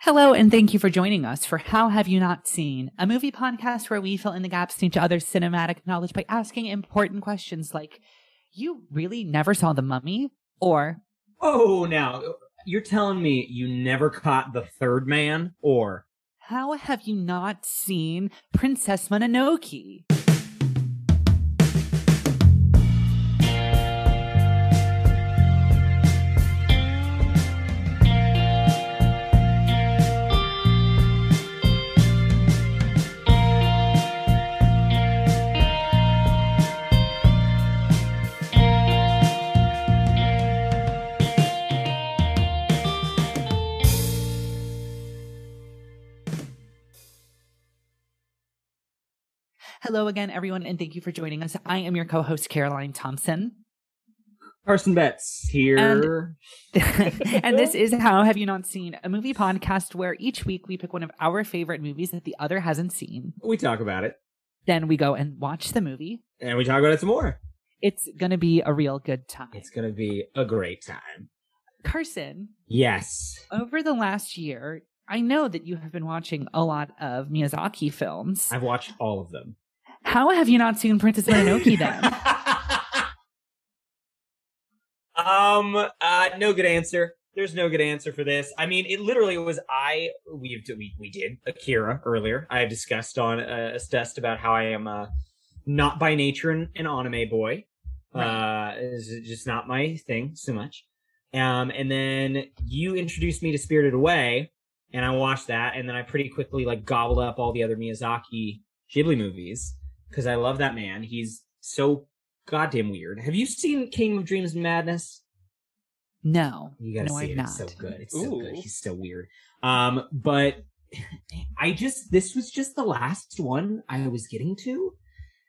Hello, and thank you for joining us for How Have You Not Seen, a movie podcast where we fill in the gaps in each other's cinematic knowledge by asking important questions like, You really never saw The Mummy? Or, Oh, now you're telling me you never caught the third man, or How have you not seen Princess Mononoke? Hello again, everyone, and thank you for joining us. I am your co host, Caroline Thompson. Carson Betts here. and this is How Have You Not Seen, a movie podcast where each week we pick one of our favorite movies that the other hasn't seen. we talk about it, Then we go and watch the movie. and we talk about it some more. It's going to be a real good time. It's gonna be a great time. Carson, Yes, over the last year, I know that you have been watching a lot of Miyazaki films. I've watched all of them. How have you not seen Princess Mononoke then? um, uh, no good answer. There's no good answer for this. I mean, it literally was I. We've we we did Akira earlier. I have discussed on uh, discussed about how I am uh, not by nature an, an anime boy. Uh, is just not my thing so much. Um, and then you introduced me to Spirited Away, and I watched that, and then I pretty quickly like gobbled up all the other Miyazaki Ghibli movies because I love that man. He's so goddamn weird. Have you seen Kingdom of Dreams and Madness? No. You gotta no, see I've it. not. It's so good. It's so good. He's so weird. Um, but I just this was just the last one I was getting to,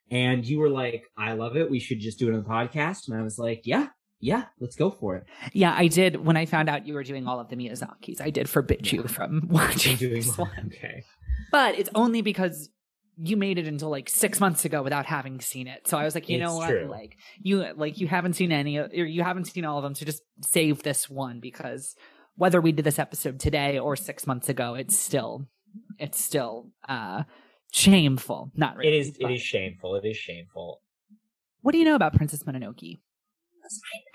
and you were like, "I love it. We should just do it on the podcast." And I was like, "Yeah, yeah, let's go for it." Yeah, I did. When I found out you were doing all of the Miyazakis, I did forbid you from watching Doing this one. okay. But it's only because you made it until like six months ago without having seen it. So I was like, you know what? true. Like you, like you haven't seen any, or you haven't seen all of them. So just save this one because whether we did this episode today or six months ago, it's still, it's still uh shameful. Not really. It is. It but- is shameful. It is shameful. What do you know about Princess Mononoke?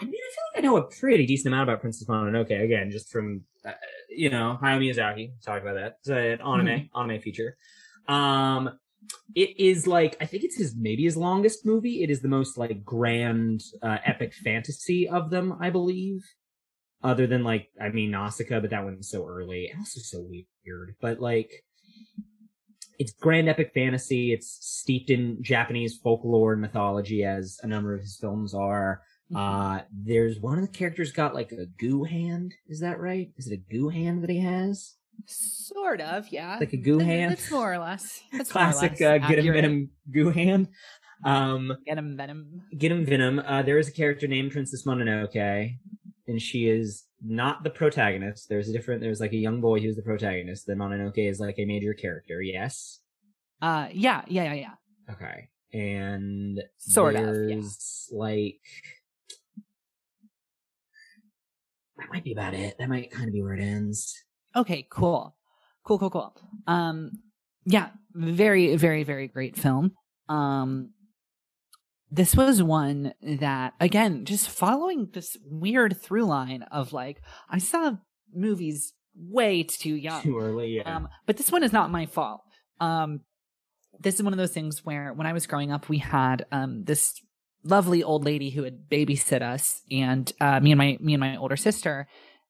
I mean, I feel like I know a pretty decent amount about Princess Mononoke. Again, just from uh, you know Hayao Miyazaki. Talk about that. It's an anime anime feature. Um, it is like I think it's his maybe his longest movie. It is the most like grand uh, epic fantasy of them, I believe. Other than like I mean Nausicaa, but that one's so early. and Also so weird, but like it's grand epic fantasy. It's steeped in Japanese folklore and mythology, as a number of his films are. Uh, there's one of the characters got like a goo hand. Is that right? Is it a goo hand that he has? Sort of, yeah. Like a goo hand? That's more or less. That's more or Classic less uh, get him venom goo hand. Um, Get him venom. get him venom. Uh, there is a character named Princess Mononoke, and she is not the protagonist. There's a different. There's like a young boy who's the protagonist. Then Mononoke is like a major character. Yes. Uh, yeah, yeah, yeah, yeah. Okay. And Sort of, yeah. there's like that might be about it. That might kind of be where it ends. Okay, cool. Cool, cool, cool. Um yeah, very very very great film. Um this was one that again just following this weird through line of like I saw movies way too young. Too early, yeah. Um, but this one is not my fault. Um, this is one of those things where when I was growing up, we had um, this lovely old lady who would babysit us and uh, me and my me and my older sister,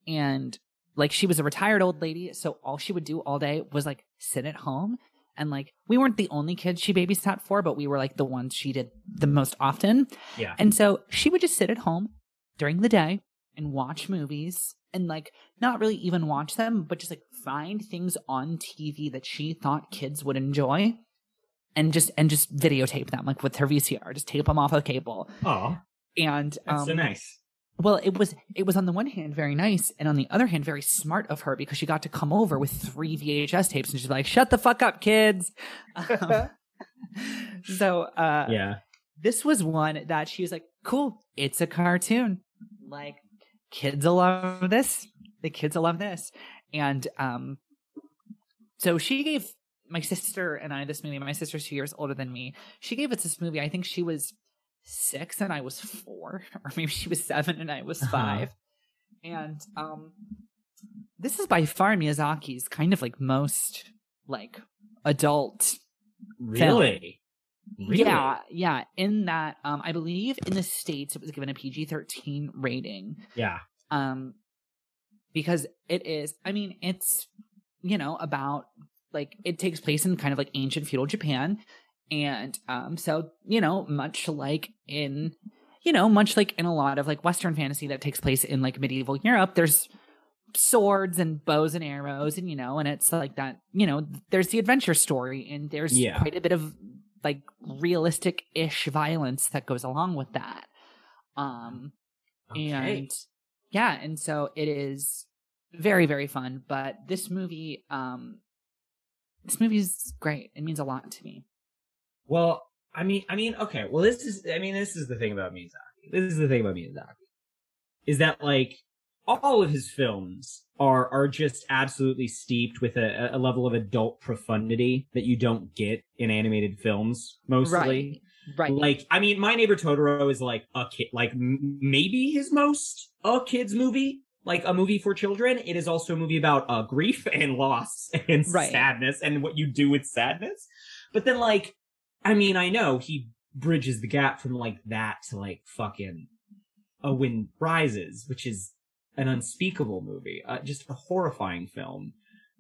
and like she was a retired old lady, so all she would do all day was like sit at home. And like we weren't the only kids she babysat for, but we were like the ones she did the most often. yeah. And so she would just sit at home during the day and watch movies and like not really even watch them, but just like find things on TV that she thought kids would enjoy and just and just videotape them like with her VCR, just tape them off a cable. Oh, And that's um, so nice. Well, it was it was on the one hand very nice, and on the other hand very smart of her because she got to come over with three VHS tapes, and she's like, "Shut the fuck up, kids." Um, so, uh, yeah. this was one that she was like, cool, it's a cartoon. Like, kids will love this. The kids will love this. And um, so she gave my sister and I this movie. My sister's two years older than me. She gave us this movie. I think she was six and I was four, or maybe she was seven and I was Uh-huh. 5 And um, this is by far Miyazaki's kind of like most like adult. Really? Really? Yeah, yeah. In that, um, I believe in the states it was given a PG thirteen rating. Yeah. um because it is i mean it's you know about like it takes place in kind of like ancient feudal japan and um so you know much like in you know much like in a lot of like western fantasy that takes place in like medieval europe there's swords and bows and arrows and you know and it's like that you know there's the adventure story and there's Yeah. quite a bit of like realistic ish violence that goes along with that um Okay. and yeah and so it is very very fun but this movie um this movie is great it means a lot to me Well, I mean, I mean, okay. Well, this is, I mean, this is the thing about Miyazaki. This is the thing about Miyazaki, is that like all of his films are are just absolutely steeped with a, a level of adult profundity that you don't get in animated films mostly. right right. Like, I mean, My Neighbor Totoro is like a kid, like m- maybe his most a kids movie, like a movie for children. It is also a movie about uh, grief and loss and Right. sadness and what you do with sadness. But then, like, I mean, I know he bridges the gap from like that to like fucking A Wind Rises, which is an unspeakable movie, uh, just a horrifying film,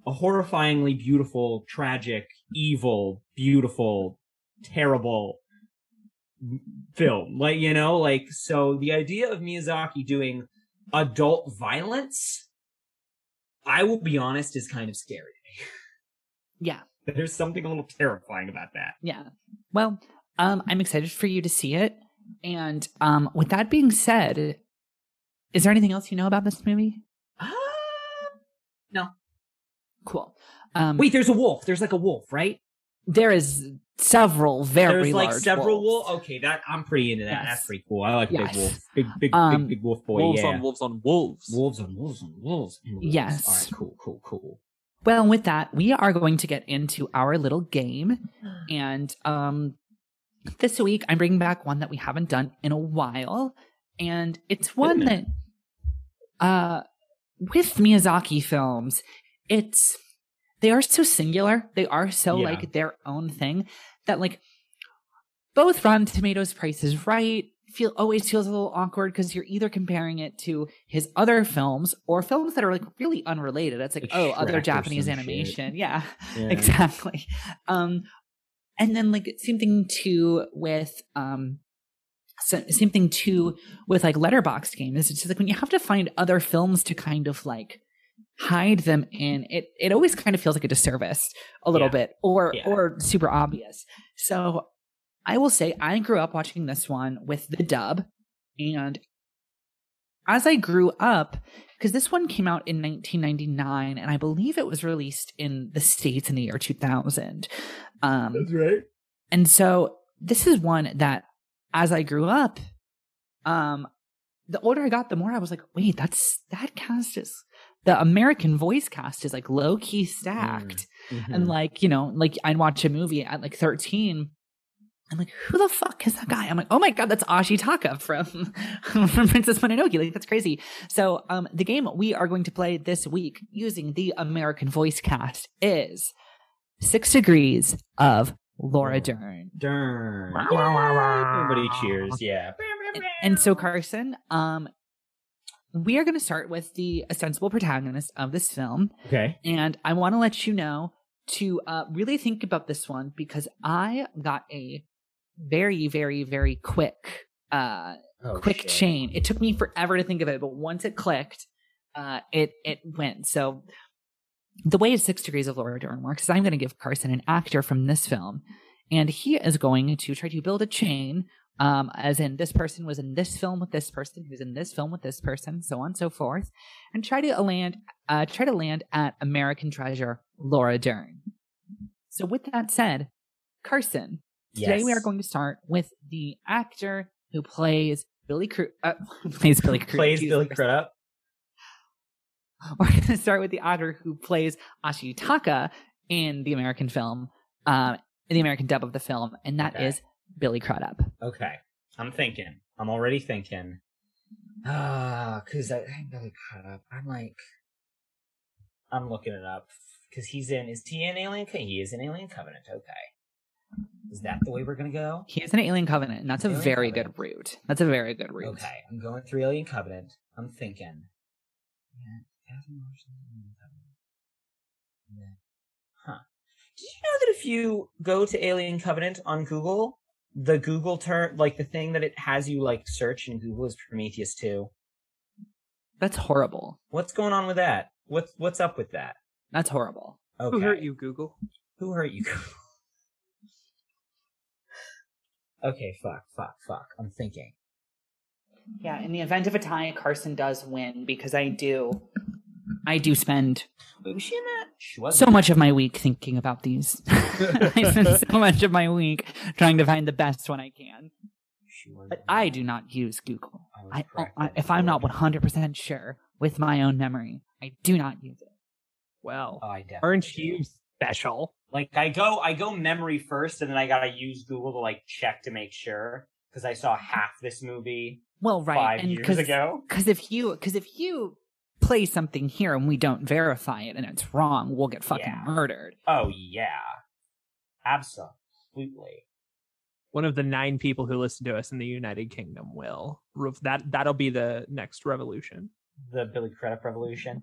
a horrifyingly beautiful, tragic, evil, beautiful, terrible film. Like, you know, like, so the idea of Miyazaki doing adult violence, I will be honest, is kind of scary. yeah There's something a little terrifying about that. yeah well um i'm excited for you to see it and um with that being said is there anything else you know about this movie No. cool um wait, there's a wolf. There's like a wolf, right? there is several very There's like large several wolves. wolves. Okay, that I'm pretty into that. Yes. That's pretty cool. I like Yes. big wolf. Big, big, Um, big, big wolf boy. wolves yeah. on wolves on wolves. wolves on wolves on wolves. wolves. Yes. All right. Cool. Cool. Cool. Well, with that, we are going to get into our little game. And um this week I'm bringing back one that we haven't done in a while. And it's one that uh with Miyazaki films, it's they are so singular. They are so Yeah. like their own thing that like both Rotten Tomatoes Price is Right feel always feels a little awkward because you're either comparing it to his other films or films that are like really unrelated. It's like, oh, other Japanese animation. Yeah, Yeah. exactly. Um, and then like same thing too with um, so, same thing too with like Letterboxd games. It's just like when you have to find other films to kind of like hide them in, it it always kind of feels like a disservice a little Yeah. bit or Yeah. or super obvious. So I will say I grew up watching this one with the dub, and as I grew up, because this one came out in 1999, and I believe it was released in the states in the year 2000. Um, That's right. and so this is one that as I grew up, um, the older I got, the more I was like, wait, that's that cast is the American voice cast is like low key stacked. Mm-hmm. And like, you know, like I'd watch a movie at like 13. I'm like, who the fuck is that guy? I'm like, oh my god, that's Ashitaka from from Princess Mononoke. Like that's crazy. So, um, the game we are going to play this week using the American voice cast is Six Degrees of Laura Dern. Wow. Everybody cheers. Yeah. And, and so, Carson, um, we are going to start with the ostensible protagonist of this film, Okay. and I want to let you know to uh, really think about this one because I got a very, very, very quick, uh, Oh, quick shit. chain. It took me forever to think of it, but once it clicked, uh, it it went. So the way Six Degrees of Laura Dern works is I'm going to give Carson an actor from this film, and he is going to try to build a chain. Um, as in this person was in this film with this person, who's in this film with this person, so on and so forth, and try to land, uh, try to land at American treasure Laura Dern. So with that said, Carson, Today we are going to start with the actor who plays Billy Cru- uh, plays Billy Crudup. Plays Jesus Billy Crudup. We're going to start with the actor who plays Ashitaka in the American film, uh, in the American dub of the film, and that is Okay. Billy Crudup. Okay. I'm thinking. I'm already thinking. Ah, cause I I'm really caught up. I'm like, I'm looking it up because he's in. Is he in Alien? Co- He is in Alien Covenant. Okay. Is that the way we're gonna go? He is an Alien Covenant, and that's a very Covenant. good route. That's a very good route. Okay, I'm going through Alien Covenant. I'm thinking. Yeah, Catherine Larson, Alien Covenant. And then- Huh. Did you know that if you go to Alien Covenant on Google, the Google term, like the thing that it has you like search in Google is Prometheus 2? That's horrible. What's going on with that? What's what's up with that? That's horrible. Okay. Who hurt you, Google? Who hurt you? okay, fuck, fuck, fuck. I'm thinking. Yeah, in the event of a tie, Carson does win because I do, I do spend Wait, was she in that? She was. so much of my week thinking about these. I spend so much of my week trying to find the best one I can. She. But I do not use Google. I oh, I. I if I'm not 100% sure with my own memory, I do not use it. Well, Oh, I definitely aren't you special? Like I go, I go memory first, and then I gotta use Google to like check to make sure because I saw half this movie Well, right, five and years cause, ago. Because if you, because if you play something here and we don't verify it and it's wrong, we'll get fucking Yeah. murdered. Oh yeah, absolutely. One of the nine people who listen to us in the United Kingdom will. Rev- That that'll be the next revolution. The Billy Crudup Revolution.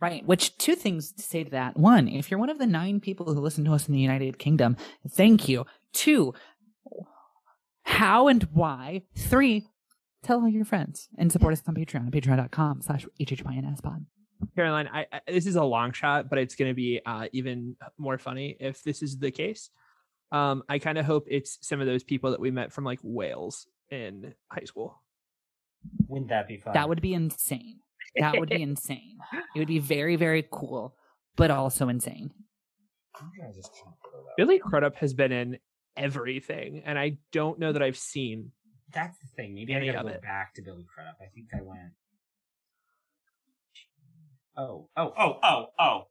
Right. Which two things to say to that. One, if you're one of the nine people who listen to us in the United Kingdom, thank you. Two, how and why. Three, tell all your friends and support us on Patreon, patreon.com slash hhynspod. Caroline, I, I this is a long shot, but it's going to be uh, even more funny if this is the case. Um, I kind of hope it's some of those people that we met from like Wales in high school. Wouldn't that be fun? That would be insane. That would be insane. It would be very, very cool, but also insane. I'm gonna just check it out. Billy Crudup has been in everything, and I don't know that I've seen. That's the thing. Maybe Any I gotta go it. back to Billy Crudup. I think I went. Oh, oh, oh, oh, oh.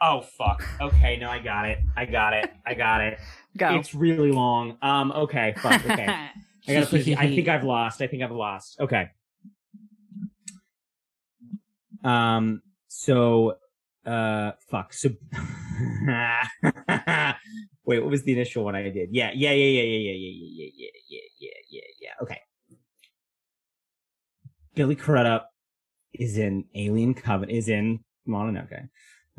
Oh fuck. Okay, no, I got it. I got it. I got it. Go. It's really long. Um, okay, fuck, okay. I gotta put I think I've lost. I think I've lost. Okay. Um, so uh fuck. So wait, what was the initial one I did? Yeah, yeah, yeah, yeah, yeah, yeah, yeah, yeah, yeah, yeah, yeah, yeah, yeah. Yeah. Okay. Billy Crudup is in Alien Covenant is in Mononoke.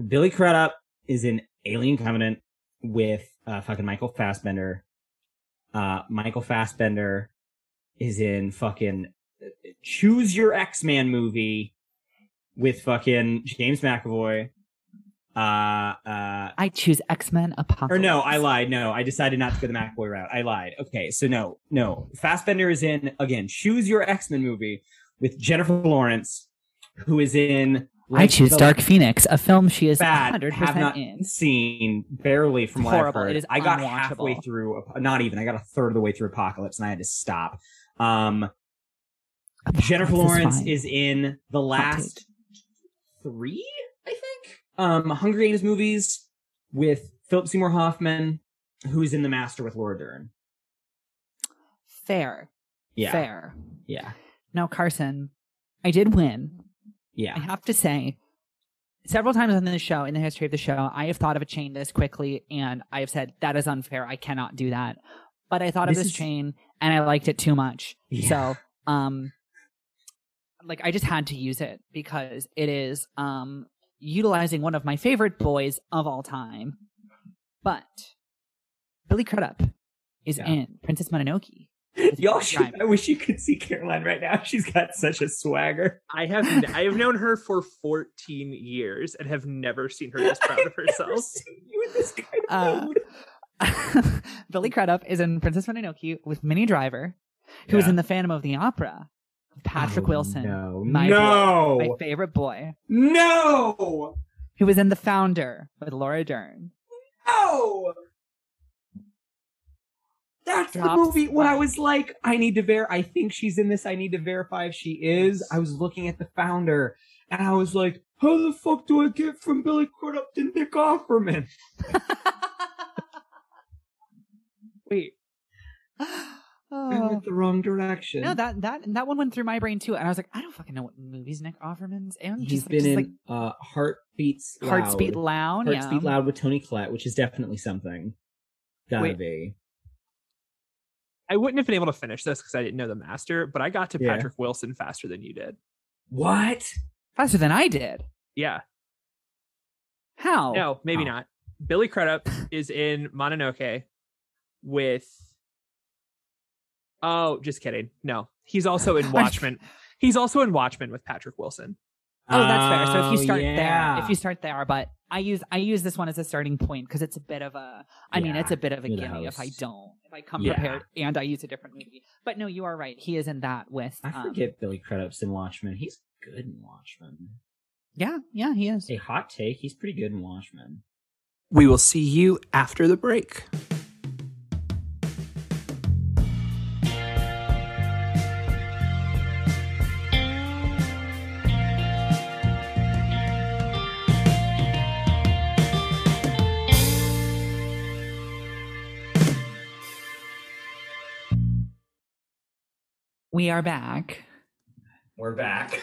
Billy Crudup is in Alien Covenant with uh fucking Michael Fassbender. Uh Michael Fassbender is in fucking Choose Your X-Man movie with fucking James McAvoy. Uh uh I choose X Men Apocalypse. or no, I lied. No, I decided not to go the McAvoy route. I lied. Okay, so no, no. Fassbender is in again. Choose your X Men movie with Jennifer Lawrence, who is in. I choose Dark Phoenix, a film she is Bad. 100% Have not in. seen barely from what I've horrible. heard. It is I got halfway through. Not even. I got a third of the way through Apocalypse, and I had to stop. Um, Jennifer Lawrence fine. is in the last three, I think. Um, Hunger Games movies with Philip Seymour Hoffman, who's in The Master with Laura Dern. fair. Yeah, Fair. yeah, Now, Carson, I did win. I have to say, several times on this show, in the history of the show, I have thought of a chain this quickly, and I have said that is unfair. I cannot do that. But I thought This of this is- chain, and I liked it too much. Yeah. So, um, like I just had to use it because it is um utilizing one of my favorite boys of all time. But Billy Crudup is Yeah. in Princess Mononoke. Y'all, Right. should, I wish you could see Caroline right now. She's got such a swagger. I have I have known her for 14 years and have never seen her this proud of I've never herself. seen you in this kind of Uh, mood. Billy Crudup is in Princess Mononoke with Minnie Driver, who was Yeah. in the Phantom of the Opera. Patrick Oh, Wilson, No, my no, boy, my favorite boy, no, who was in The Founder with Laura Dern. no. That's the movie when I was like, I need to ver. I think she's in this. I need to verify if she is. I was looking at the founder, and I was like, How the fuck do I get from Billy Crudup to Nick Offerman? Wait, I oh. went the wrong direction. No, that that that one went through my brain too, and I was like, I don't fucking know what movies Nick Offerman's in. He's just, been just in like uh, Heartbeats Loud. Hearts Beat Loud. Hearts yeah. Loud with Toni Collette, which is definitely something. Gotta Wait. be. I wouldn't have been able to finish this because I didn't know the master, but I got to Yeah. Patrick Wilson faster than you did. What? Faster than I did. Yeah. How? No, maybe Oh. not. Billy Crudup is in Mononoke with. Oh, just kidding. No, he's also in Watchmen. he's also in Watchmen with Patrick Wilson. Oh, that's fair. So if you Oh, start there, if you start there, but I use I use this one as a starting point because it's a bit of a. I mean, it's a bit of a you're gimme if I don't if I come Yeah. prepared and I use a different movie. But no, you are right. He is in that with. I um, forget Billy Crudup's in Watchmen. He's good in Watchmen. yeah, yeah, he is. A hot take. He's pretty good in Watchmen. We will see you after the break. We are back. We're back.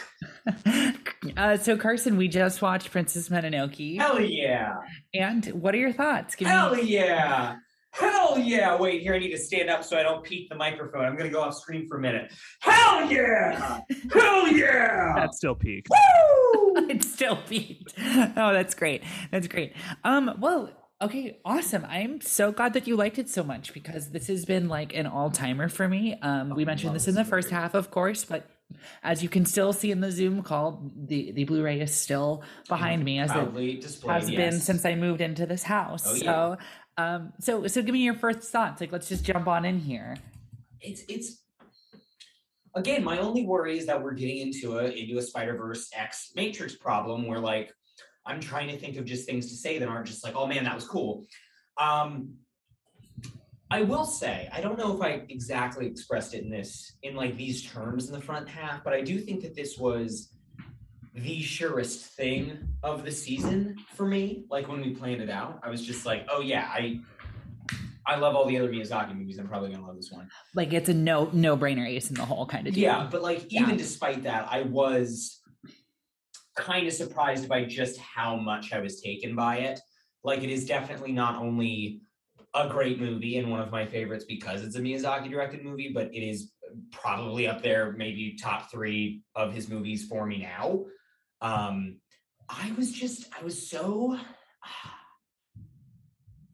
uh, so Carson, we just watched Princess Mononoke, Hell yeah! and what are your thoughts? Give Hell me. yeah! Hell yeah! Wait, here I need to stand up so I don't peak the microphone. I'm gonna go off screen for a minute. Hell yeah! Hell yeah! That's still peaked. Woo! it's still beat. Oh, that's great. That's great. Um, well, okay, awesome. I'm so glad that you liked it so much because this has been like an all timer for me. Um, we mentioned this in the first half, of course, but as you can still see in the Zoom call, the the Blu-ray is still behind me as it Proudly has been since I moved into this house. Oh, so, yeah. um, so so give me your first thoughts. Like, let's just jump on in here. it's it's again my only worry is that we're getting into a into a spider verse x matrix problem where like i'm trying to think of just things to say that aren't just like oh man that was cool um i will say i don't know if i exactly expressed it in this in like these terms in the front half but i do think that this was the surest thing of the season for me like when we planned it out i was just like oh yeah i i love all the other miyazaki movies i'm probably gonna love this one Like, it's a no no brainer ace in the hole kind of deal. yeah, but like Yeah. even despite that, I was kind of surprised by just how much I was taken by it. Like it is definitely not only a great movie and one of my favorites because it's a Miyazaki directed movie, but it is probably up there, maybe top three of his movies for me now. Um, I was just, I was so.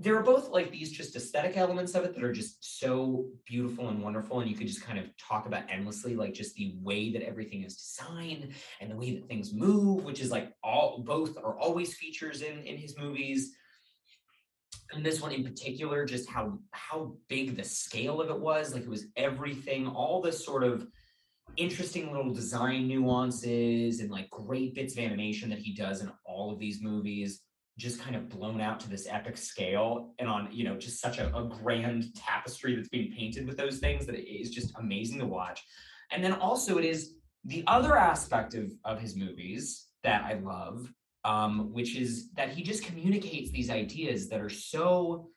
There are both like these just aesthetic elements of it that are just so beautiful and wonderful, and you could just kind of talk about endlessly, like just the way that everything is designed and the way that things move, which is like all both are always features in in his movies. And this one in particular just how how big the scale of it was like it was everything all the sort of interesting little design nuances and like great bits of animation that he does in all of these movies just kind of blown out to this epic scale and on you know just such a, a grand tapestry that's being painted with those things that it is just amazing to watch and then also it is the other aspect of of his movies that i love um, which is that he just communicates these ideas that are so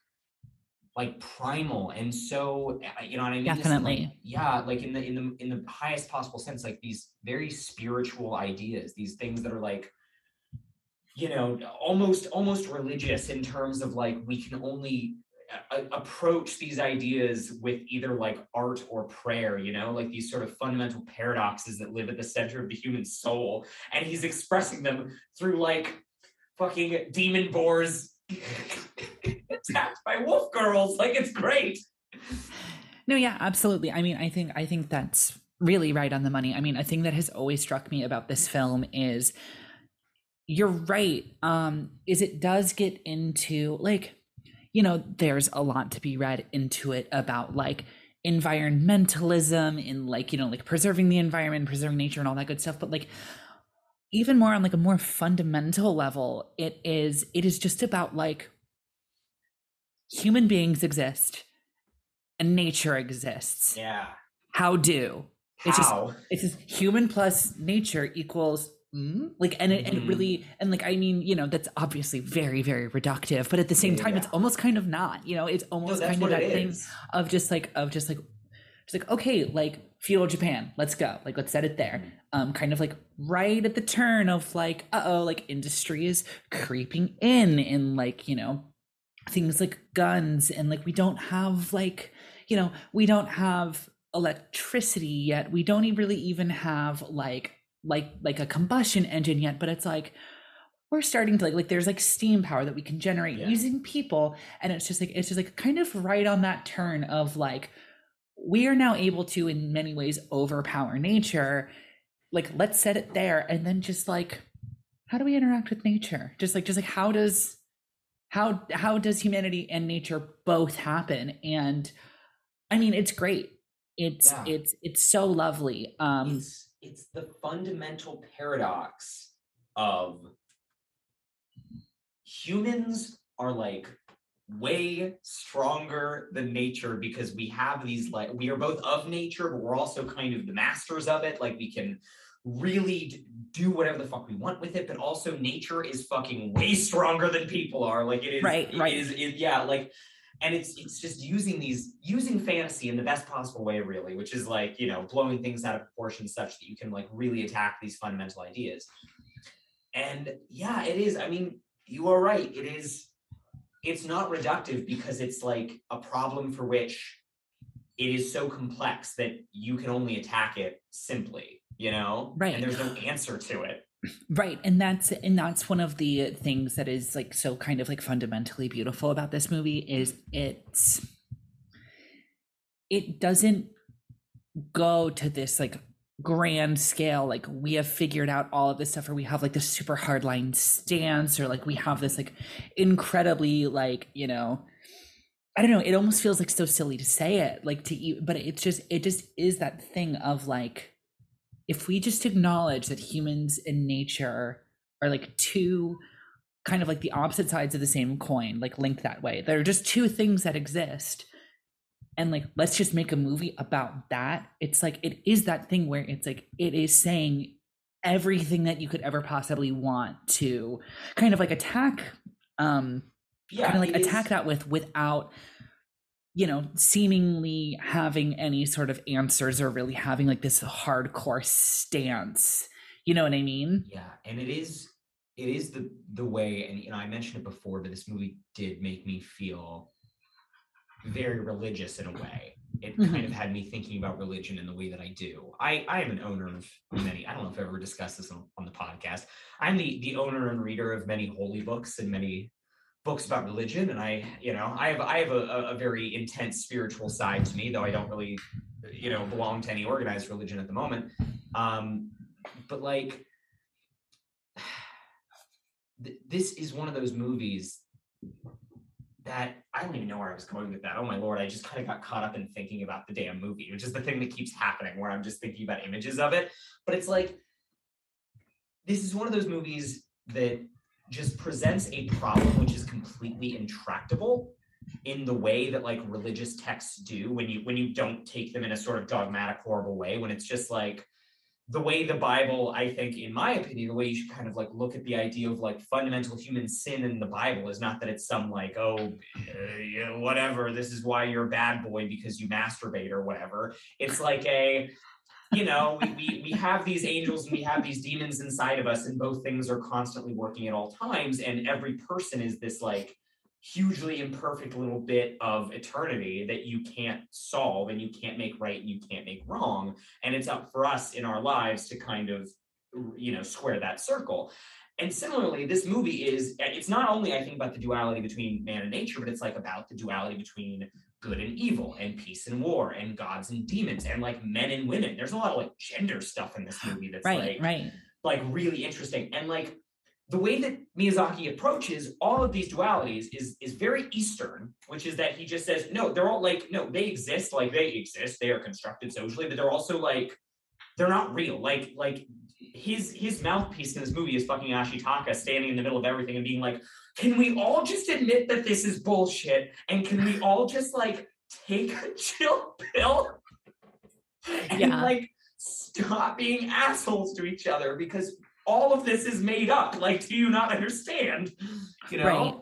like primal and so uh, you know what I mean This, like, Definitely. yeah like in the in the in the highest possible sense like these very spiritual ideas these things that are like you know almost almost religious in terms of like we can only a- a- approach these ideas with either like art or prayer you know like these sort of fundamental paradoxes that live at the center of the human soul and he's expressing them through like fucking demon boars attacked by wolf girls like it's great No, yeah, absolutely. I mean, I think I think that's really right on the money. I mean, a thing that has always struck me about this film is you're right. Um, is it does get into like, you know, there's a lot to be read into it about like environmentalism and like, you know, like preserving the environment, preserving nature and all that good stuff. But like even more on like a more fundamental level, it is it is just about like human beings exist and nature exists. yeah How do? It's just how it's just human plus nature equals mm? like and it, and it Mhm. really and like i mean you know that's obviously very very reductive but at the same time it's almost kind of not you know it's almost that's kind of that thing is. of just like of just like just like okay like feudal japan let's go like let's set it there um kind of like right at the turn of like uh-oh like industry is creeping in in like you know things like guns and like we don't have like you know we don't have electricity yet we don't really even have like like like a combustion engine yet but it's like we're starting to like like there's like steam power that we can generate Yeah. using people and it's just like it's just like kind of right on that turn of like we are now able to in many ways overpower nature. Like let's set it there and then just like how do we interact with nature? Just like just like how does how how does humanity and nature both happen? And i mean it's great. It's Yeah. it's it's so lovely. Um it's it's the fundamental paradox of humans are like way stronger than nature because we have these like we are both of nature but we're also kind of the masters of it like we can really do whatever the fuck we want with it but also nature is fucking way stronger than people are like it is Right, it right. is- it- yeah like and it's it's just using these using fantasy in the best possible way really which is like you know blowing things out of proportion such that you can like really attack these fundamental ideas. And yeah it is i mean you are right. It is it's not reductive because it's like a problem for which it is so complex that you can only attack it simply you know? Right. and there's no answer to it right and that's and that's one of the things that is like so kind of like fundamentally beautiful about this movie is it's it doesn't go to this like grand scale like we have figured out all of this stuff or we have like this super hardline stance or like we have this like incredibly like you know i don't know it almost feels like so silly to say it like to you but it's just it just is that thing of like if we just acknowledge that humans and nature are like two kind of like the opposite sides of the same coin like linked that way. They're just two things that exist. And like let's just make a movie about that. It's like it is that thing where it's like it is saying everything that you could ever possibly want to kind of like attack um yeah kind of like it is- attack that with without you know seemingly having any sort of answers or really having like this hardcore stance you know what i mean Yeah, and it is it is the the way, and you know, I mentioned it before, but this movie did make me feel very religious in a way. It kind of mm-hmm. had me thinking about religion in the way that I do. I I am an owner of many. I don't know if I've ever discussed this on, on the podcast. I'm the the owner and reader of many holy books and many books about religion, and I you know I have I have a, a, very intense spiritual side to me, though I don't really you know belong to any organized religion at the moment. Um, but like th- this is one of those movies that I don't even know where I was going with that. Oh my lord, I just kind of got caught up in thinking about the damn movie, which is the thing that keeps happening where I'm just thinking about images of it. But it's like this is one of those movies that just presents a problem which is completely intractable in the way that like religious texts do when you when you don't take them in a sort of dogmatic horrible way when it's just like the way the Bible, I think, in my opinion, the way you should kind of like look at the idea of like fundamental human sin in the Bible is not that it's some like, oh, uh, whatever, this is why you're a bad boy because you masturbate or whatever. It's like a, you know, we, we, we have these angels and we have these demons inside of us, and both things are constantly working at all times. And every person is this like hugely imperfect little bit of eternity that you can't solve and you can't make right and you can't make wrong and it's up for us in our lives to kind of you know square that circle and similarly this movie is it's not only i think about the duality between man and nature but it's like about the duality between good and evil and peace and war and gods and demons and like men and women. There's a lot of like gender stuff in this movie that's right like right. like really interesting. And like the way that Miyazaki approaches all of these dualities is is very Eastern, which is that he just says, no, they're all like, no, they exist, like they exist, they are constructed socially, but they're also like, they're not real. Like, like his his mouthpiece in this movie is fucking Ashitaka standing in the middle of everything and being like, can we all just admit that this is bullshit? And can we all just like take a chill pill and Yeah. like stop being assholes to each other? Because all of this is made up. Like, do you not understand? You know? Right.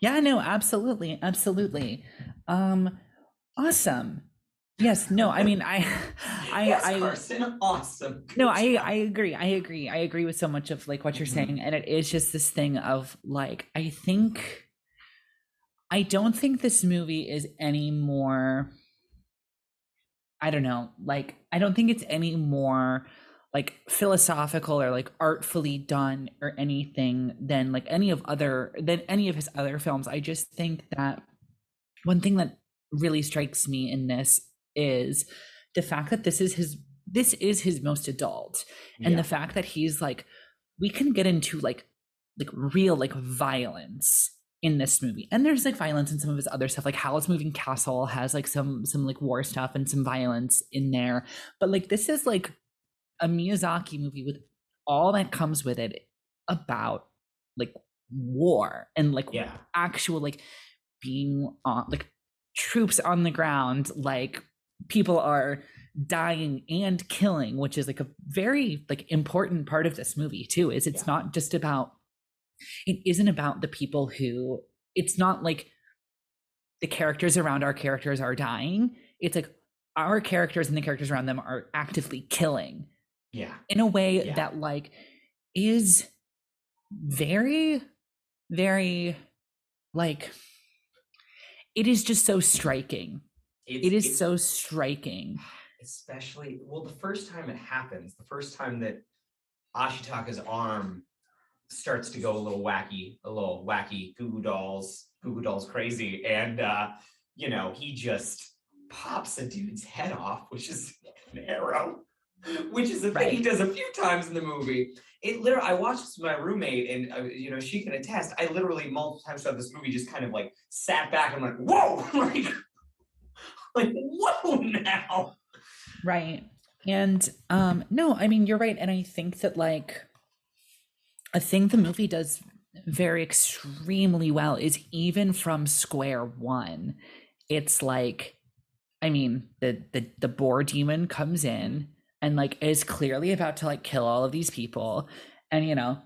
Yeah, no, absolutely. Absolutely. Um awesome. Yes, no, I mean I I yes, I Carson, awesome. no, Good I job. I agree. I agree. I agree with so much of like what you're Mhm. saying and it is just this thing of like I think I don't think this movie is any more I don't know, like I don't think it's any more like philosophical or like artfully done or anything than like any of other than any of his other films. I just think that one thing that really strikes me in this is the fact that this is his this is his most adult and Yeah. the fact that he's like we can get into like like real like violence in this movie and there's like violence in some of his other stuff like howl's moving castle has like some some like war stuff and some violence in there but like this is like a miyazaki movie with all that comes with it about like war and like yeah. actual like being on like troops on the ground like people are dying and killing which is like a very like important part of this movie too is it's Yeah. not just about it isn't about the people who it's not like the characters around our characters are dying it's like our characters and the characters around them are actively killing Yeah. in a way Yeah. that like is very very like it is just so striking It's, it is it's- so striking. especially well the first time it happens the first time that ashitaka's arm starts to go a little wacky a little wacky goo goo dolls goo goo dolls crazy and uh you know he just pops a dude's head off which is an arrow which is a thing he does a few times in the movie. It literally i watched this with my roommate and uh, you know she can attest i literally multiple times throughout this movie just kind of like sat back and like whoa! Like like whoa now. Right. And um no i mean you're right. And i think that like a thing the movie does very extremely well is even from square one it's like i mean the the, the boar demon comes in and like is clearly about to like kill all of these people. And you know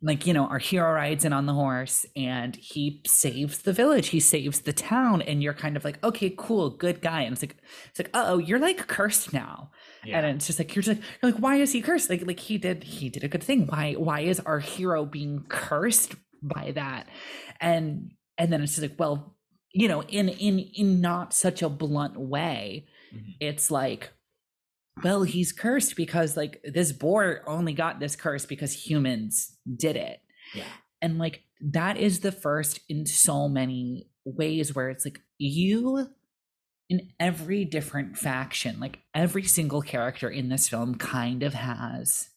like you know our hero rides in on the horse and he saves the village he saves the town. And you're kind of like okay cool good guy. And it's like it's like oh you're like cursed now. And it's just like you're just like you're like why is he cursed? Like like he did he did a good thing. Why why is our hero being cursed by that? And and then it's just like well you know in in in not such a blunt way Mhm. it's like well he's cursed because like this boar only got this curse because humans did it. Yeah. And like that is the first in so many ways where it's like you in every different faction like every single character in this film kind of has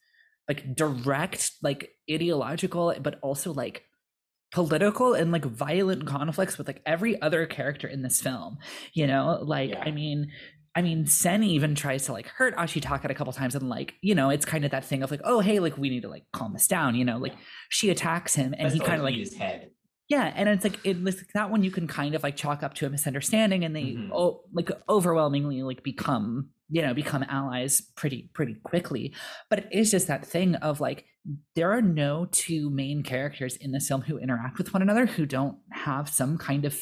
like direct like ideological but also like political and like violent conflicts with like every other character in this film you know? Like Yeah. i mean I mean, San even tries to like hurt Ashitaka a couple times, and like, you know, it's kind of that thing of like, oh, hey, like we need to like calm this down, you know, like she attacks him, and That's he kind of like, his head yeah, and it's like it, it's like that one you can kind of like chalk up to a misunderstanding, and they Mhm. oh, like overwhelmingly like become you know become allies pretty pretty quickly. But it is just that thing of like there are no two main characters in this film who interact with one another who don't have some kind of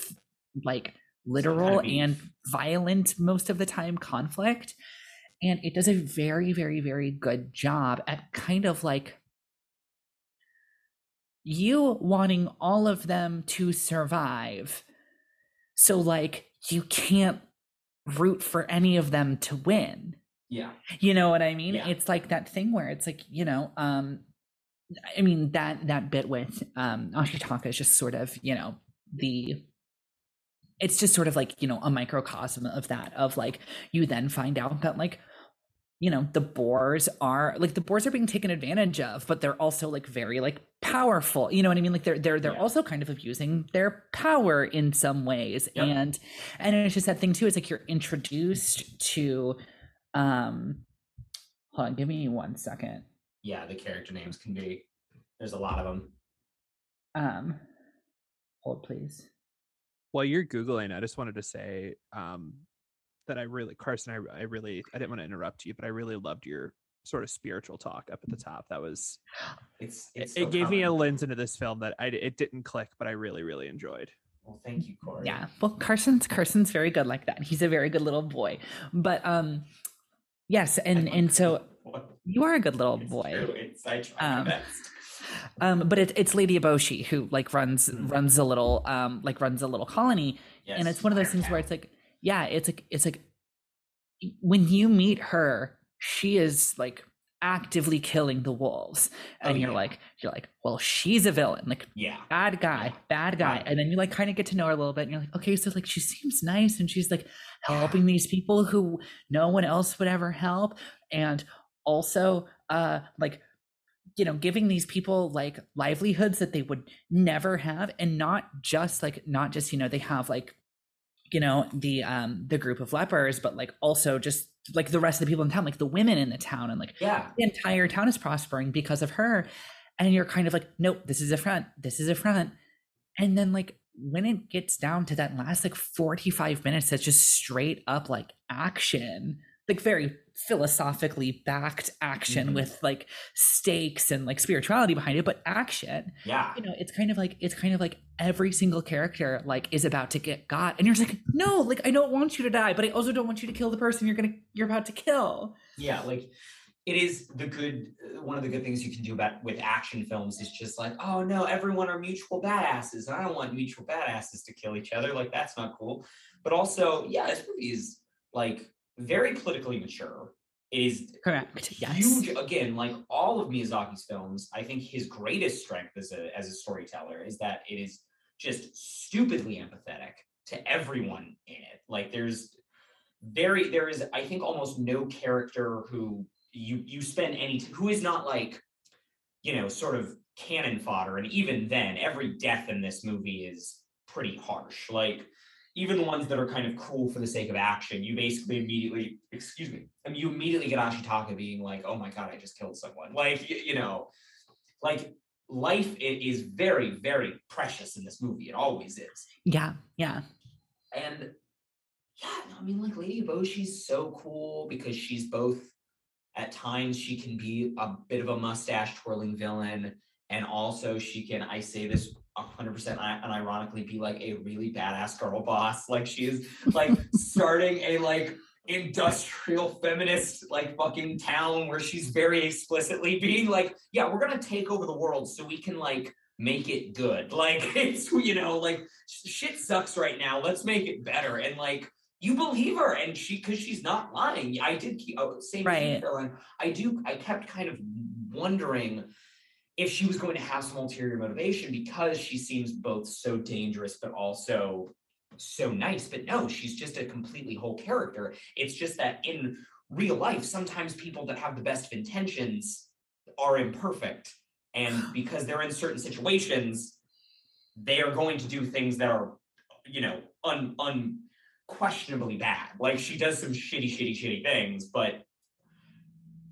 like literal and violent most of the time conflict. And it does a very very very good job at kind of like you wanting all of them to survive. So like you can't root for any of them to win. Yeah. You know what i mean? Yeah. it's like that thing where it's like you know um i mean that that bit with um ashitaka is just sort of you know the it's just sort of like you know a microcosm of that of like you then find out that like you know the boars are like the boars are being taken advantage of but they're also like very like powerful. You know what i mean? Like they're they're they're Yeah. also kind of abusing their power in some ways. Yep. and and it's just that thing too it's like you're introduced to um hold on give me one second. Yeah the character names can be there's a lot of them um hold please While you're googling, I just wanted to say um, that I really, Carson, I, I really, I didn't want to interrupt you, but I really loved your sort of spiritual talk up at the top. That was It's, it, it's it so gave me a lens into this film that I it didn't click, but I really really enjoyed. Well, thank you, Corey. Yeah. Well, Carson's Carson's very good like that. He's a very good little boy. But um yes, and and so you are a good little It's boy. true, It's, I try Um, best. Um but it, it's Lady Eboshi who like runs runs a little um like runs a little colony and it's one of those things where it's like yeah, it's like it's like when you meet her, she is like actively killing the wolves and Oh, you're yeah. like you're like well she's a villain like yeah. bad guy, bad guy. Right. And then you like kind of get to know her a little bit and you're like, okay, so like she seems nice and she's like helping these people who no one else would ever help. And also uh like you know, giving these people like livelihoods that they would never have and not just like not just, you know, they have like you know the um the group of lepers but like also just like the rest of the people in town like the women in the town and like Yeah. the entire town is prospering because of her and you're kind of like nope this is a front this is a front and then like when it gets down to that last like 45 minutes that's just straight up like action like very philosophically backed action Mhm. with like stakes and like spirituality behind it but action Yeah. you know it's kind of like it's kind of like every single character like is about to get got and you're just like no like i don't want you to die but i also don't want you to kill the person you're gonna you're about to kill Yeah, like it is the good uh, one of the good things you can do about with action films is just like, oh no, everyone are mutual badasses. I don't want mutual badasses to kill each other. Like that's not cool. But also, yeah, this movie is like very politically mature. It is correct yes huge again, like all of Miyazaki's films, I think his greatest strength as a as a storyteller is that it is just stupidly empathetic to everyone in it. Like there's very there is I think almost no character who you you spend any who is not like you know sort of cannon fodder and even then every death in this movie is pretty harsh like even the ones that are kind of cool for the sake of action you basically immediately excuse me and you immediately get Ashitaka being like oh my god I just killed someone like you, you know like life it is very very precious in this movie it always is yeah yeah and yeah, I mean, like Lady Eboshi's so cool because she's both. At times, she can be a bit of a mustache twirling villain, and also she can. I say this hundred percent unironically, be like a really badass girl boss. Like she is like starting a like industrial feminist like fucking town where she's very explicitly being like, yeah, we're gonna take over the world so we can like make it good. Like it's you know like sh- shit sucks right now. Let's make it better. And like you believe her, and she because she's not lying. I did keep oh, same Right. Caroline. I do. I kept kind of wondering if she was going to have some ulterior motivation because she seems both so dangerous but also so nice. But no, she's just a completely whole character. It's just that in real life, sometimes people that have the best of intentions are imperfect. And because they're in certain situations, they are going to do things that are, you know, un unquestionably bad. Like she does some shitty, shitty, shitty things, but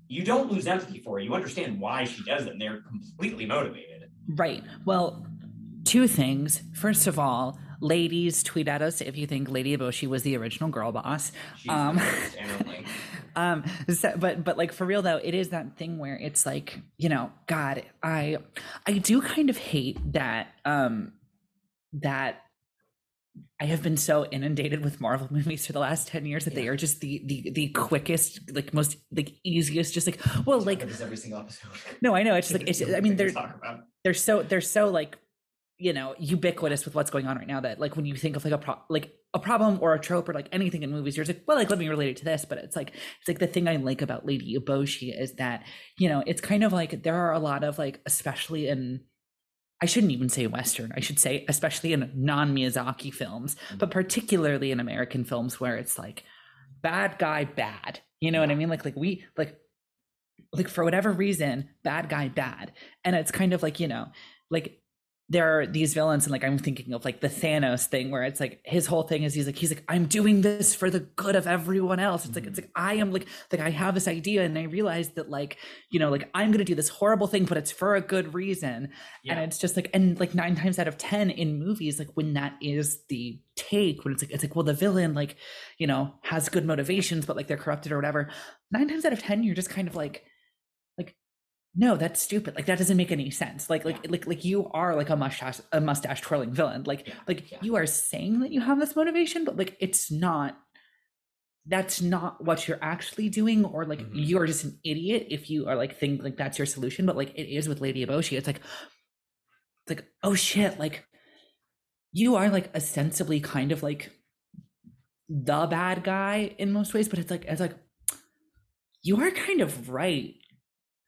you don't lose empathy for her. You understand why she does them. They're completely motivated. right well two things first of all ladies tweet at us if you think lady eboshi was the original girl boss She's Um, the worst, Emily. um so, but but like for real though it is that thing where it's like you know god i i do kind of hate that um that I have been so inundated with Marvel movies for the last 10 years that they are just the the the quickest, like most like easiest, just like well, like every single episode. no, I know. It's just like it's I mean they're they're so they're so like you know ubiquitous with what's going on right now that like when you think of like a pro- like a problem or a trope or like anything in movies you're just like well like let me relate it to this but it's like it's like the thing i like about lady eboshi is that you know it's kind of like there are a lot of like especially in i shouldn't even say western i should say especially in non miyazaki films mm-hmm. but particularly in american films where it's like bad guy bad you know what i mean? Like like we like like for whatever reason bad guy bad. And it's kind of like you know like there are these villains and like i'm thinking of like the thanos thing where it's like his whole thing is he's like he's like i'm doing this for the good of everyone else it's like it's like i am like like i have this idea and i realize that like you know like i'm gonna do this horrible thing but it's for a good reason Yeah. and it's just like and like nine times out of ten in movies like when that is the take when it's like it's like well the villain like you know has good motivations but like they're corrupted or whatever nine times out of ten you're just kind of like no, that's stupid. Like that doesn't make any sense. Like like like like you are like a mustache a mustache twirling villain. Like Yeah, like yeah. you are saying that you have this motivation, but like it's not that's not what you're actually doing or like Mhm. you're just an idiot if you are like think like that's your solution but like it is with lady eboshi it's like it's like oh shit like you are like ostensibly kind of like the bad guy in most ways but it's like it's like you are kind of right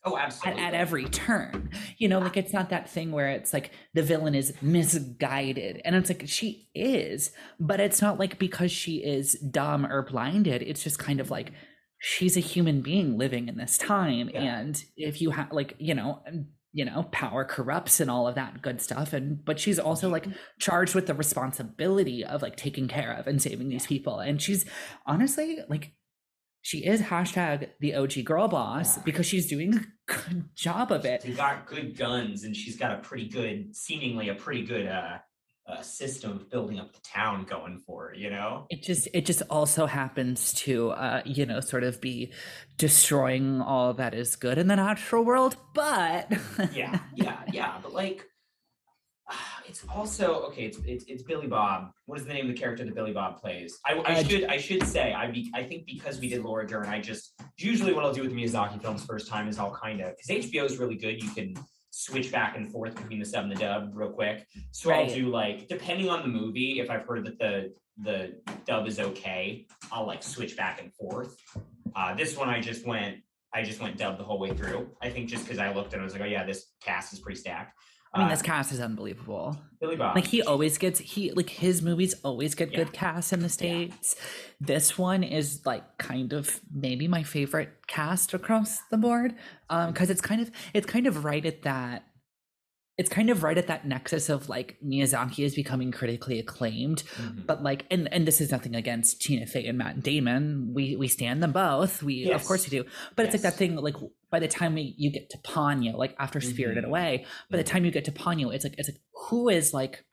Oh, at, absolutely. at every turn. You know, like it's not that thing where it's like the villain is misguided. And it's like she is, but it's not like because she is dumb or blinded. It's just kind of like she's a human being living in this time. Yeah. And if you have like, you know, you know, power corrupts and all of that good stuff. And but she's also like charged with the responsibility of like taking care of and saving these people. And she's honestly like she is hashtag the OG girl boss Yeah. because she's doing a good job of it. She got good guns, and she's got a pretty good, seemingly a pretty good uh, uh system of building up the town going for her. You know. It just it just also happens to uh you know sort of be destroying all that is good in the natural world, but yeah, yeah, yeah. But like, it's also okay. It's it's, it's Billy Bob. What is the name of the character that Billy Bob plays? I, I Uh, should I should say I be, I think because we did Laura Dern, I just usually what I'll do with the Miyazaki films first time is I'll kind of because HBO is really good. You can switch back and forth between the sub and the dub real quick. So Right. I'll do like depending on the movie. If I've heard that the the dub is okay, I'll like switch back and forth. Uh, this one I just went I just went dub the whole way through. I think just because I looked and I was like, oh yeah, this cast is pretty stacked. I mean this cast is unbelievable. Billy Bob. Like he always gets he like his movies always get Yeah. good casts in the states. This one is like kind of maybe my favorite cast across the board um because it's kind of it's kind of right at that it's kind of right at that nexus of like Miyazaki is becoming critically acclaimed Mhm. but like and and this is nothing against Tina Fey and Matt Damon we we stand them both we of course we do but it's like that thing like by the time we you get to Ponyo like after Spirited Mhm. Away by the time you get to Ponyo it's like it's like who is like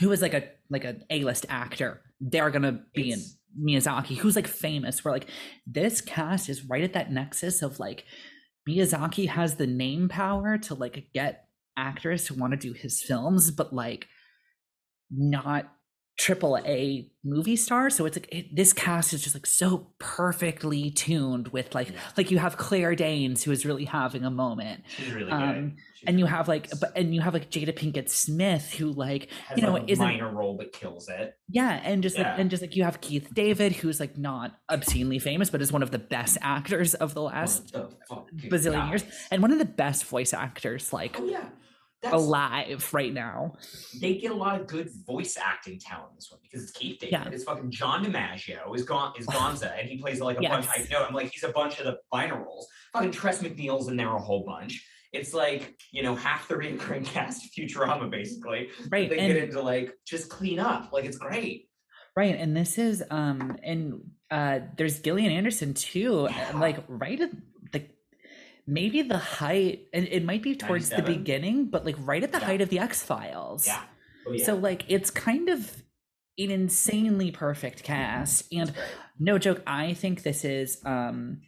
who is like a like an A-list actor? They're gonna be It's- in Miyazaki. Who's like famous? Where like this cast is right at that nexus of like Miyazaki has the name power to like get actors to want to do his films but like not triple A movie star. So it's like it, this cast is just like so perfectly tuned with like Yeah. like you have Claire Danes who is really having a moment, She's really good. um, She's and you have like but and you have like Jada Pinkett Smith who like has you know, like a isn't- minor role but kills it. yeah, and just like and just like you have Keith David who's like not obscenely famous but is one of the best actors of the last the bazillion years and one of the best voice actors like oh yeah, that's alive right now. they get a lot of good voice acting talent in this one because it's Keith David. Yeah. It's fucking John DiMaggio is gone is Gonza and he plays like a bunch. I know I'm like he's a bunch of the minor roles. Fucking Tress MacNeille's in there a whole bunch. It's like you know half the recurring cast of Futurama basically. Right. They and get into like just clean up. Like it's great. Right, and this is um and uh there's Gillian Anderson too, Yeah. like right at maybe the height and it might be towards the beginning, but like right at the Yeah. height of the X Files. Yeah. Oh, yeah. So like it's kind of an insanely perfect cast. And It's great. no joke, I think this is um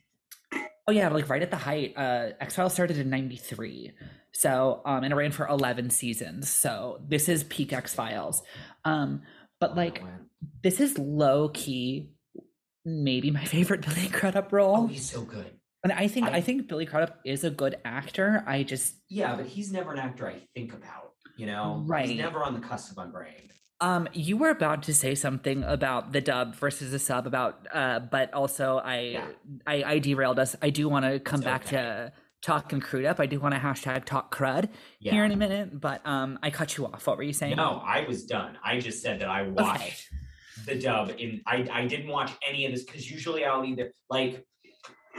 oh yeah, like right at the height. Uh X Files started in ninety three. So um and it ran for eleven seasons. So this is peak X Files. Um but like Oh, man. this is low key maybe my favorite billy crudup role. oh, he's so good. And i think I, I- think billy crudup is a good actor i just Yeah, but he's never an actor I think about. You know, Right. He's never on the cusp of my brain. um you were about to say something about the dub versus the sub about uh but also i Yeah. I, I derailed us i do want to come It's back okay. to talking Crudup i do want to hashtag talk crud Yeah. here in a minute but um i cut you off what were you saying No, I was done. I just said that I watched the dub in I I didn't watch any of this because usually I'll either like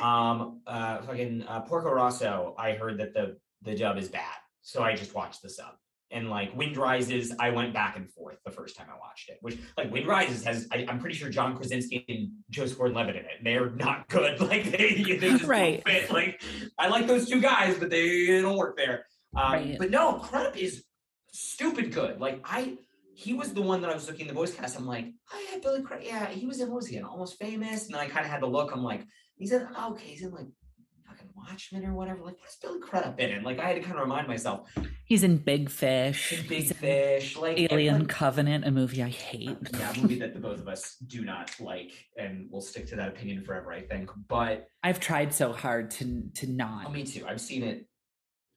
um uh fucking uh, Porco Rosso, I heard that the the dub is bad. So I just watched the sub. And like Wind Rises, I went back and forth the first time I watched it. Which like Wind Rises has I, I'm pretty sure John Krasinski and Joseph Gordon-Levitt in it. They're not good. Like they they just don't Right. fit. Like I like those two guys, but they, they don't work there. Um, Right. But no, Crudup is stupid good. Like I, he was the one that I was looking at the voice cast. I'm like, oh yeah, Billy Crudup. Yeah, he was in what was he in? Almost Famous. And then I kind of had to look. I'm like, he's in. Oh, okay, he's in like fucking Watchmen or whatever. Like, what's Billy Crudup been in? Like, I had to kind of remind myself, He's in Big Fish. Big, Big he's in Fish, like Alien like, Covenant, a movie I hate. yeah, a movie that the both of us do not like, and we'll stick to that opinion forever, I think. But I've tried so hard to to not. oh, me too. I've seen it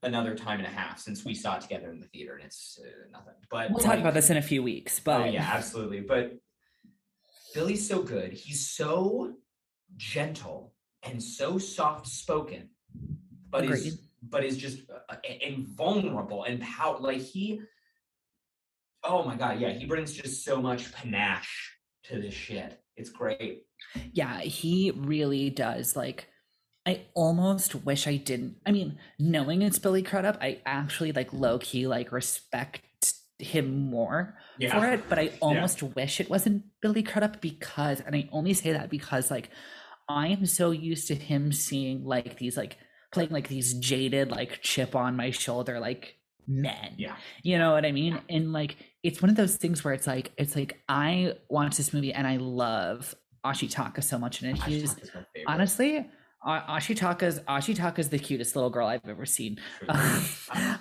another time and a half since we saw it together in the theater, and it's uh, nothing. But we'll talk about this in a few weeks, but Oh yeah, absolutely. But Billy's so good. He's so gentle and so soft spoken, but Agreed. is but is just uh, invulnerable and power. Like he, oh my god, yeah, he brings just so much panache to this shit. It's great. yeah, he really does. Like, I almost wish I didn't. I mean, knowing it's Billy Crudup, I actually like low key like respect him more for it. But I almost wish it wasn't Billy Crudup because, and I only say that because like I am so used to him seeing like these like playing like these jaded like chip on my shoulder like men. Yeah. You know what I mean? And like it's one of those things where it's like it's like I watch this movie and I love Ashitaka so much and it. My honestly A- Ashitaka's Ashitaka's the cutest little girl I've ever seen. Um,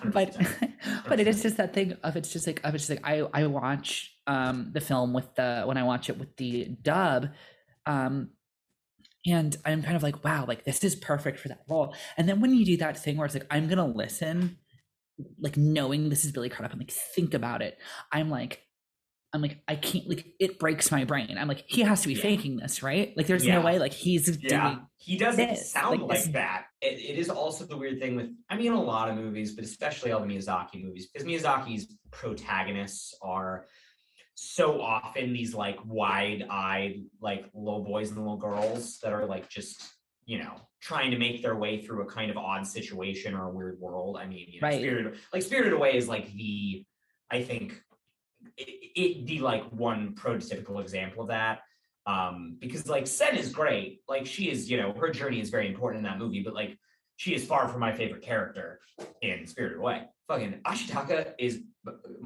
but but it is just that thing of it's just like of it's just like I I watch um the film with the when I watch it with the dub um and I'm kind of like wow like this is perfect for that role. And then when you do that thing where it's like I'm gonna listen like knowing this is Billy Crudup and like think about it. I'm like I'm like I can't like it breaks my brain I'm like he has to be Yeah. faking this right like there's Yeah. no way like he's Yeah, doing he doesn't this, sound like like, that. It, it is also the weird thing with, I mean, a lot of movies, but especially all the Miyazaki movies, because Miyazaki's protagonists are so often these like wide-eyed, like little boys and little girls that are like just, you know, trying to make their way through a kind of odd situation or a weird world. I mean, you know, Right. Spirited, like Spirited Away is like the, I think, it, it be like one prototypical example of that um because like sen is great. Like she is you know her journey is very important in that movie but like she is far from my favorite character in spirited away. Fucking ashitaka is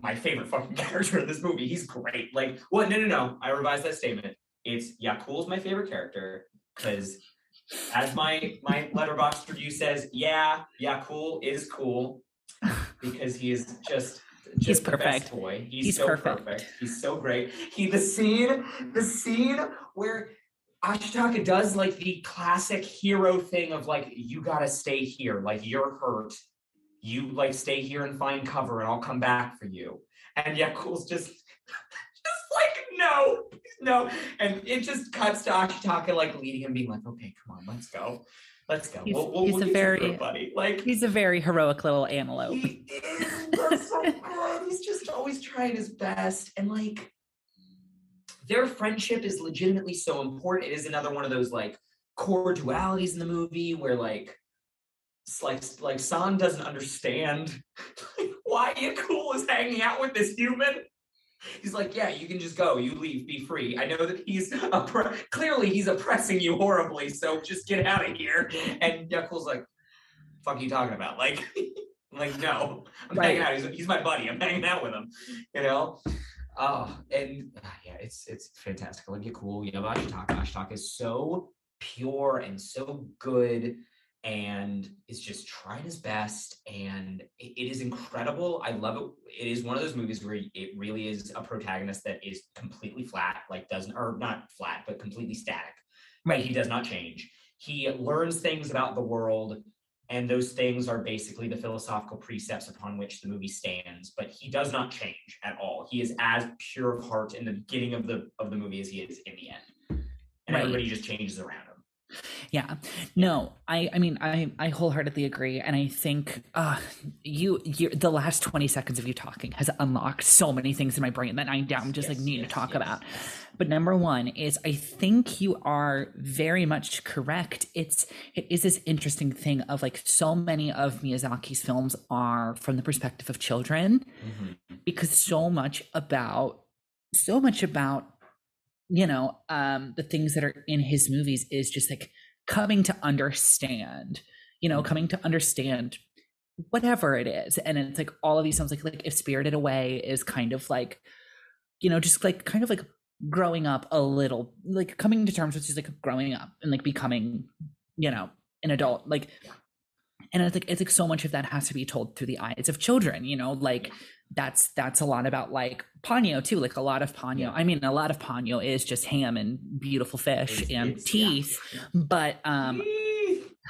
my favorite fucking character in this movie. He's great. Like what? No no no. I revised that statement. It's yakul's my favorite character because as my my Letterboxd review says yeah yakul is cool because he is just He's just the best perfect. toy. He's, He's so perfect. perfect. He's so great. He the scene, the scene where Ashitaka does like the classic hero thing of like, you gotta stay here, like you're hurt. You like stay here and find cover, and I'll come back for you. And Yakul's just, just like, no, no. And it just cuts to Ashitaka like leading him, being like, okay, come on, let's go. Let's go. He's- we'll, we'll, he's we'll a very- buddy. Like he's a very heroic little antelope he is that's so good. He's just always trying his best. And like their friendship is legitimately so important. It is another one of those like core dualities in the movie where like like like San doesn't understand why Yakul is hanging out with this human. He's like, yeah, you can just go. You leave, be free. I know that he's oppre- clearly he's oppressing you horribly, so just get out of here. And Yakul's like, fuck are you talking about? Like, like, no, I'm Right. hanging out. He's, he's my buddy. I'm hanging out with him. You know? Oh, and ah, yeah, it's it's fantastic. Like it cool. You know, Ashitaka. Ashitaka is so pure and so good and is just trying his best and it- it is incredible. I love it. It is one of those movies where it really is a protagonist that is completely flat, like doesn't or not flat, but completely static. Right. He does not change. He learns things about the world and those things are basically the philosophical precepts upon which the movie stands but he does not change at all he is as pure of heart in the beginning of the of the movie as he is in the end and Right. everybody just changes around him Yeah. No, I I mean I I wholeheartedly agree and I think uh you you the last 20 seconds of you talking has unlocked so many things in my brain that I I'm just like Yes, need yes, to talk yes, about. But number 1 is I think you are very much correct. It's it is this interesting thing of like so many of Miyazaki's films are from the perspective of children because so much about so much about you know um the things that are in his movies is just like coming to understand you know coming to understand whatever it is. And it's like all of these sounds like like if spirited away is kind of like you know just like kind of like growing up a little like coming to terms with just like growing up and like becoming you know an adult like and it's like it's like so much of that has to be told through the eyes of children you know like that's that's a lot about like Ponyo too like a lot of Ponyo Yeah. I mean a lot of Ponyo is just ham and beautiful fish It's- and it's- teeth yeah. but um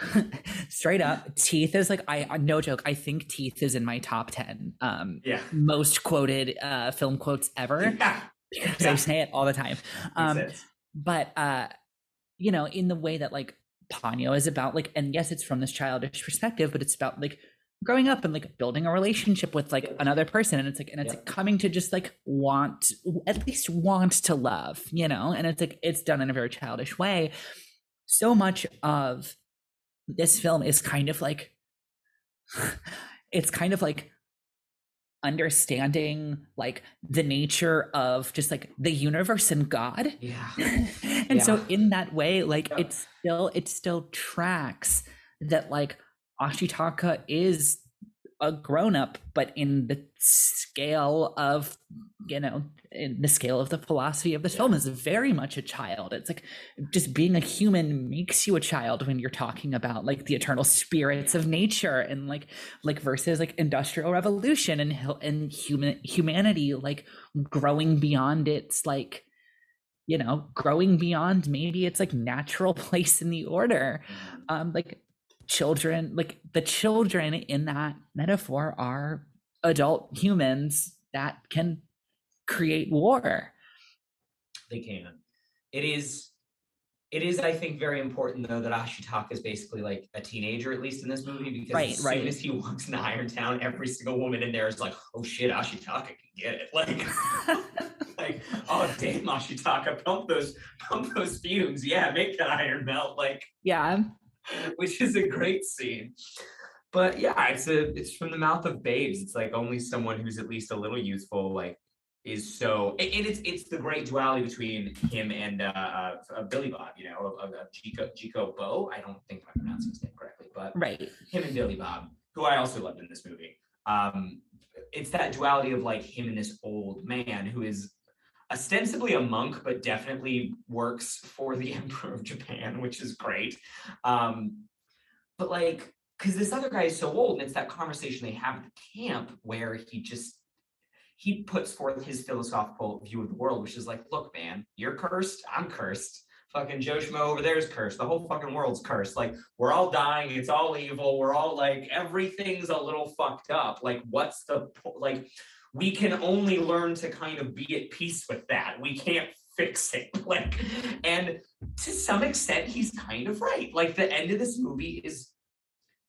straight up teeth is like I no joke I think teeth is in my top 10 um Yeah. most quoted uh film quotes ever Yeah. because I say it all the time um but uh you know in the way that like Ponyo is about like and yes it's from this childish perspective but it's about like growing up and like building a relationship with like another person and it's like and it's Yeah. like coming to just like want at least want to love you know and it's like it's done in a very childish way so much of this film is kind of like it's kind of like understanding like the nature of just like the universe and god Yeah. and so in that way like Yeah. it's still it still tracks that like ashitaka is a grown-up but in the scale of you know in the scale of the philosophy of this film is very much a child. It's like just being a human makes you a child when you're talking about like the eternal spirits of nature and like like versus like industrial revolution and and human humanity like growing beyond its like you know growing beyond maybe it's like natural place in the order. Um like children like the children in that metaphor are adult humans that can create war they can. It is it is, I think, very important though that Ashitaka is basically like a teenager, at least in this movie, because Right, as right. soon as he walks into Irontown, every single woman in there is like, oh shit, Ashitaka can get it. Like like, oh damn Ashitaka, pump those pump those fumes. Yeah, make that iron melt. Like yeah which is a great scene. But yeah, it's a it's from the mouth of babes. It's like only someone who's at least a little youthful, like, is so. And it's it's the great duality between him and uh, uh, uh, Billy Bob. You know, of, of Chico Chico Bo. I don't think I'm pronouncing his name correctly, but right him and Billy Bob, who I also loved in this movie. Um, it's that duality of like him and this old man who is ostensibly a monk, but definitely works for the Emperor of Japan, which is great. Um, but like, because this other guy is so old, and it's that conversation they have at the camp where he just he puts forth his philosophical view of the world, which is like, look, man, you're cursed, I'm cursed. Fucking Joe Schmo over there is cursed. The whole fucking world's cursed. Like, we're all dying. It's all evil. We're all like, everything's a little fucked up. Like, what's the like? We can only learn to kind of be at peace with that. We can't fix it. Like, and to some extent, he's kind of right. Like, the end of this movie is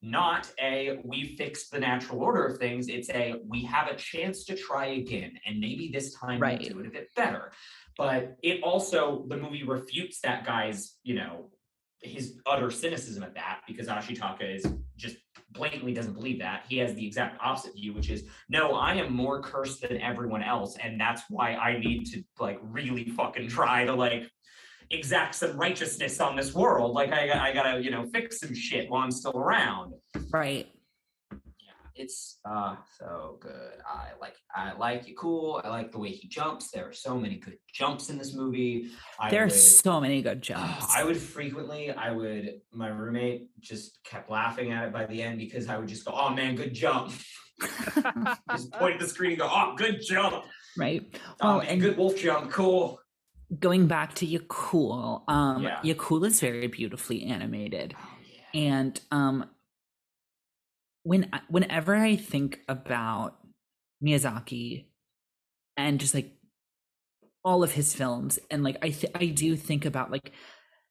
not a we fixed the natural order of things. It's a we have a chance to try again, and maybe this time Right. we'll do it a bit better. But it also the movie refutes that guy's, you know, his utter cynicism at that because Ashitaka is just blatantly doesn't believe that. He has the exact opposite view, which is no, I am more cursed than everyone else, and that's why I need to like really fucking try to like exact some righteousness on this world. Like I, I gotta, you know, fix some shit while I'm still around. right it's uh so good. I like I like it cool. I like the way he jumps. There are so many good jumps in this movie. I there are would- so many good jumps I would frequently, I would, my roommate just kept laughing at it by the end because I would just go, oh man, good jump. just point at the screen and go, oh, good jump. right Oh, well man, and good wolf jump. Cool. going back to yakul um Yeah. yakul is very beautifully animated Oh, yeah. and um when whenever i think about miyazaki and just like all of his films and like i th- i do think about like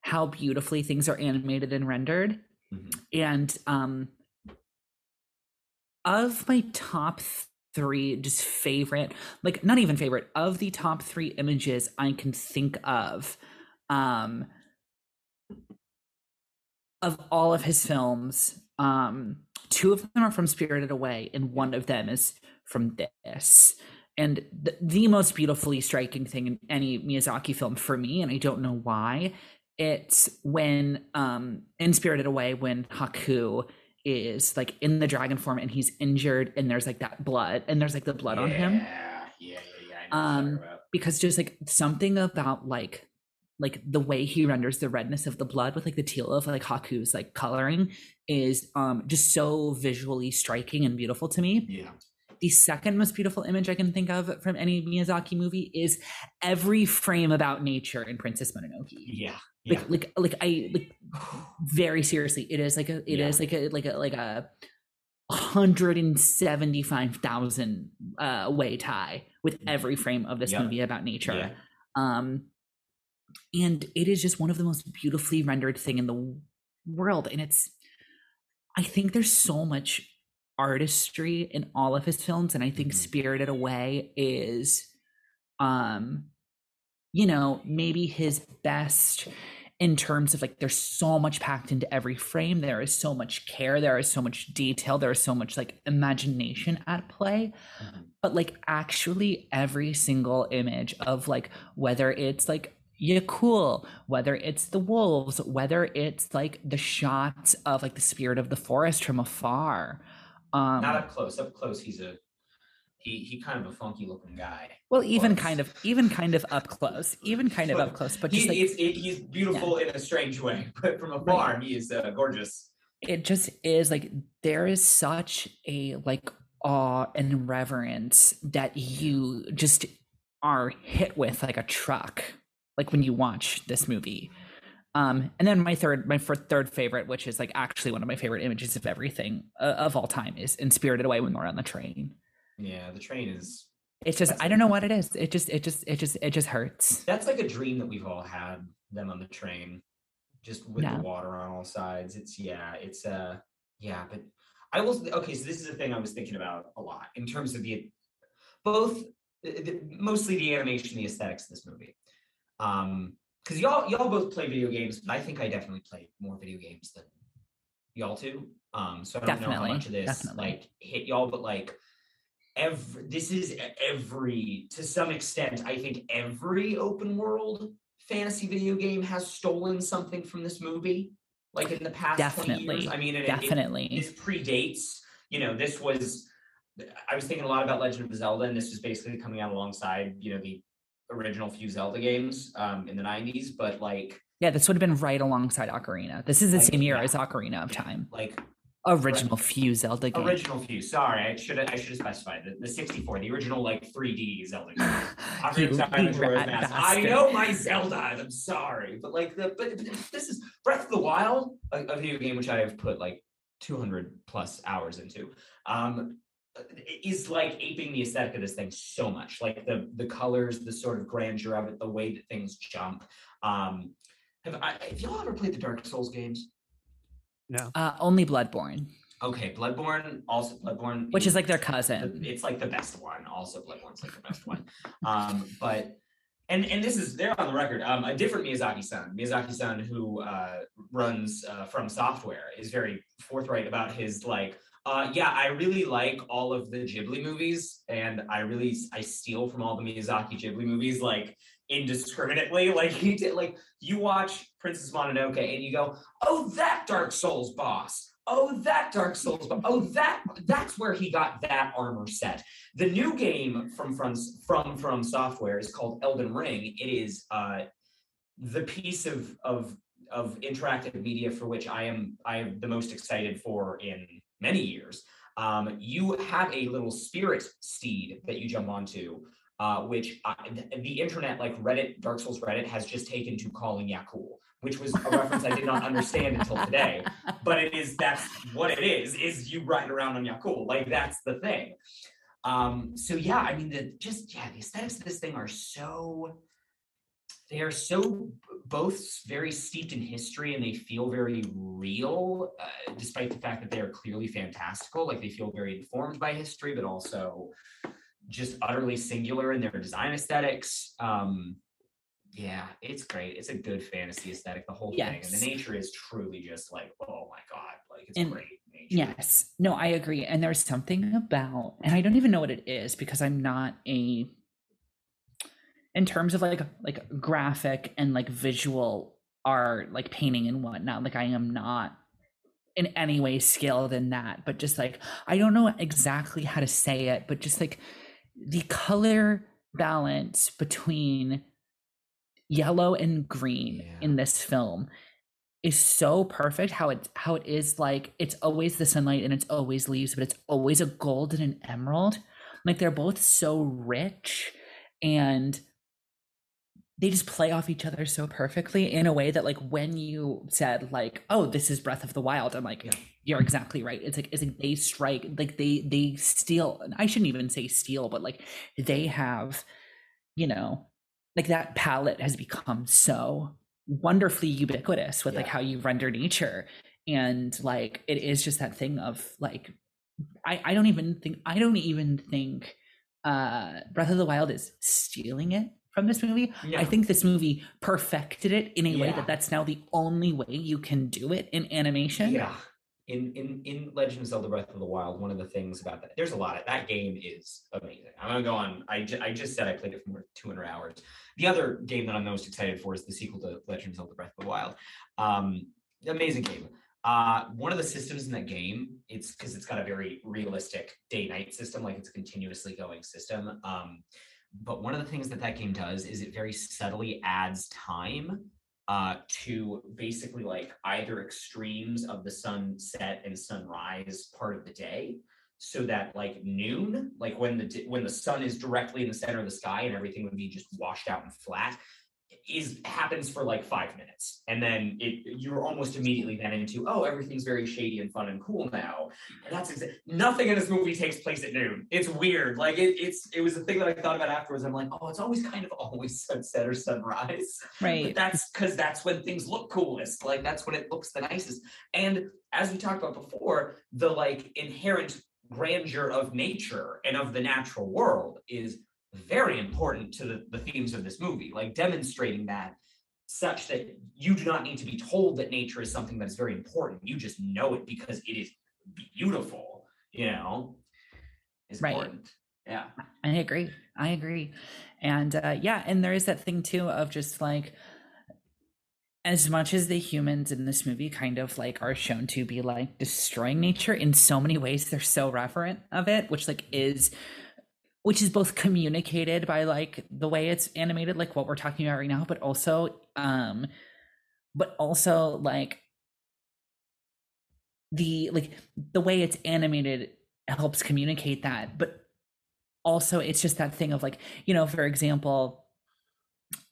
how beautifully things are animated and rendered Mhm. and um of my top th- three just favorite like not even favorite of the top three images i can think of um of all of his films um two of them are from spirited away and one of them is from this and the, the most beautifully striking thing in any miyazaki film for me and i don't know why it's when um in spirited away when haku is like in the dragon form and he's injured and there's like that blood and there's like the blood on him Yeah, yeah, yeah, yeah. I know what you're Um, because just like something about like like the way he renders the redness of the blood with like the teal of like Haku's like coloring is um just so visually striking and beautiful to me. Yeah. The second most beautiful image I can think of from any Miyazaki movie is every frame about nature in Princess Mononoke. Yeah. Like Yeah. like like I like very seriously, it is like a it is Yeah. like a like a like a 175,000 uh way tie with every frame of this Yep. movie about nature Yeah. um and it is just one of the most beautifully rendered thing in the world and it's i think there's so much artistry in all of his films and i think Mhm. spirited away is um you know maybe his best in terms of like there's so much packed into every frame there is so much care there is so much detail there is so much like imagination at play Mhm. but like actually every single image of like whether it's like yeah cool whether it's the wolves whether it's like the shots of like the spirit of the forest from afar um Not up close. Up close, he's a he he kind of a funky looking guy. well even kind of even kind of up close even kind of up close but He, just like it's, it, he's beautiful in a strange way, but from afar, he is uh, gorgeous. it just is like there is such a like awe and reverence that you just are hit with like a truck like when you watch this movie um and then my third my third favorite which is like actually one of my favorite images of everything uh, of all time is in spirited away when we're on the train Yeah, the train is. it's just i don't know what it is it just it just it just it just hurts That's like a dream that we've all had. Them on the train, just with Yeah. the water on all sides. It's yeah, it's uh yeah, but I will. Okay, so this is a thing I was thinking about a lot in terms of the both the- mostly the animation, the aesthetics of this movie. Um, because y'all y'all both play video games, but I think I definitely play more video games than y'all two. Um, so I don't know how much of this definitely. like hit y'all, but like every this is every to some extent, I think every open world fantasy video game has stolen something from this movie. Like in the past 20 years. Definitely, I mean, and it- it- definitely this predates you know this was i was thinking a lot about legend of zelda and this was basically coming out alongside you know the original few zelda games um in the 90s but like yeah this would have been right alongside ocarina this is the Like, same year yeah. as ocarina of time like original few zelda game original few sorry i should have i should have specified the, the 64 the original like 3d zelda game I'm You- you Majora's rat Mask. I know my Zelda. I'm sorry, but like the but, but this is Breath of the Wild, a, a video game which I have put like 200 plus hours into. Um, is like aping the aesthetic of this thing so much, like the the colors, the sort of grandeur of it, the way that things jump. Um, have I, have y'all ever played the Dark Souls games? No. Uh, only Bloodborne, Okay, Bloodborne, also Bloodborne, which is like their the- cousin. it's like the best one. Also, Bloodborne's like the best one. Um, but and and this is they're on the record. Um, a different Miyazaki-san, Miyazaki-san, who uh, runs uh, From Software, is very forthright about his like. Uh, yeah, I really like all of the Ghibli movies, and I really I steal from all the Miyazaki Ghibli movies like indiscriminately. Like he did, like you watch Princess Mononoke and you go, "Oh, that Dark Souls boss." Oh, that Dark Souls. boss. Oh, that that's where he got that armor set. The new game from from from from software is called Elden Ring. It is uh the piece of of of interactive media for which I am I am the most excited for in many years. Um, you have a little spirit steed that you jump onto, uh, which I, th- the internet, like Reddit, Dark Souls Reddit, has just taken to calling Yakul, which was a reference I did not understand until today but it is that's what it is is you riding around on Yakul like that's the thing um so yeah i mean the just yeah the aesthetics of this thing are so they are so both very steeped in history and they feel very real uh, despite the fact that they are clearly fantastical like they feel very informed by history but also just utterly singular in their design aesthetics um yeah, it's great. It's a good fantasy aesthetic, the whole thing. And the nature is truly just like, oh my God, like it's And- great. Nature. Yes. No, I agree. And there's something about, and I don't even know what it is because I'm not a, in terms of like like graphic and like visual art, like painting and whatnot. Like I am not in any way skilled in that, but just like I don't know exactly how to say it, but just like the color balance between yellow and green Yeah. in this film is so perfect how it how it is like it's always the sunlight and it's always leaves but it's always a gold and an emerald like they're both so rich and they just play off each other so perfectly in a way that like when you said like oh this is breath of the wild i'm like Yeah. you're exactly right. It's like it's like they strike like they they steal i shouldn't even say steal but like they have you know like that palette has become so wonderfully ubiquitous with like how you render nature. And like it is just that thing of like i i don't even think i don't even think uh breath of the wild is stealing it from this movie Yeah. i think this movie perfected it in a way that that's now the only way you can do it in animation Yeah. In in in Legend of Zelda Breath of the Wild, one of the things about that, there's a lot of that game is amazing. I'm gonna go on. I, ju- I just said I played it for more than 200 hours. The other game that I'm most excited for is the sequel to Legend of Zelda Breath of the Wild. Um, amazing game. Uh, one of the systems in that game, it's because it's got a very realistic day-night system, like it's a continuously going system. Um, but one of the things that that game does is it very subtly adds time uh, to basically like either extremes of the sunset and sunrise part of the day so that like noon like when the when the sun is directly in the center of the sky and everything would be just washed out and flat is happens for like five minutes. And then it you're almost immediately then into oh everything's very shady and fun and cool now. And that's exa- nothing in this movie takes place at noon. It's weird. Like it, it's it was a thing that i thought about afterwards. I'm like oh it's always kind of always sunset or sunrise. But right that's because that's when things look coolest. Like that's when it looks the nicest. And as we talked about before, the like inherent grandeur of nature and of the natural world is very important to the, the themes of this movie, like demonstrating that such that you do not need to be told that nature is something that is very important. You just know it because it is beautiful, you know, is Right. important. Yeah. I agree. I agree. And uh, yeah, and there is that thing too of just like, as much as the humans in this movie kind of like are shown to be like destroying nature in so many ways, they're so reverent of it, which like is, which is both communicated by like the way it's animated, like what we're talking about right now, but also, um, but also like the like the way it's animated helps communicate that, but also it's just that thing of like you know for example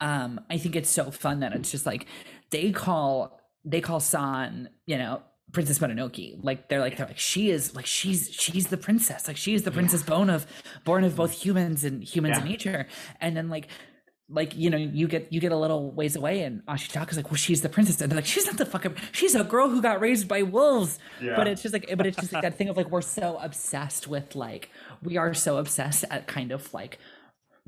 um i think it's so fun that it's just like they call they call san you know princess mononoke. Like they're like they're like she is like she's she's the princess. Like she is the princess born of born of both humans and humans and nature. And then like like you know you get you get a little ways away and ashitaka's like well she's the princess. And they're like she's not the fucking she's a girl who got raised by wolves. But it's just like but it's just like that thing of like we're so obsessed with like we are so obsessed at kind of like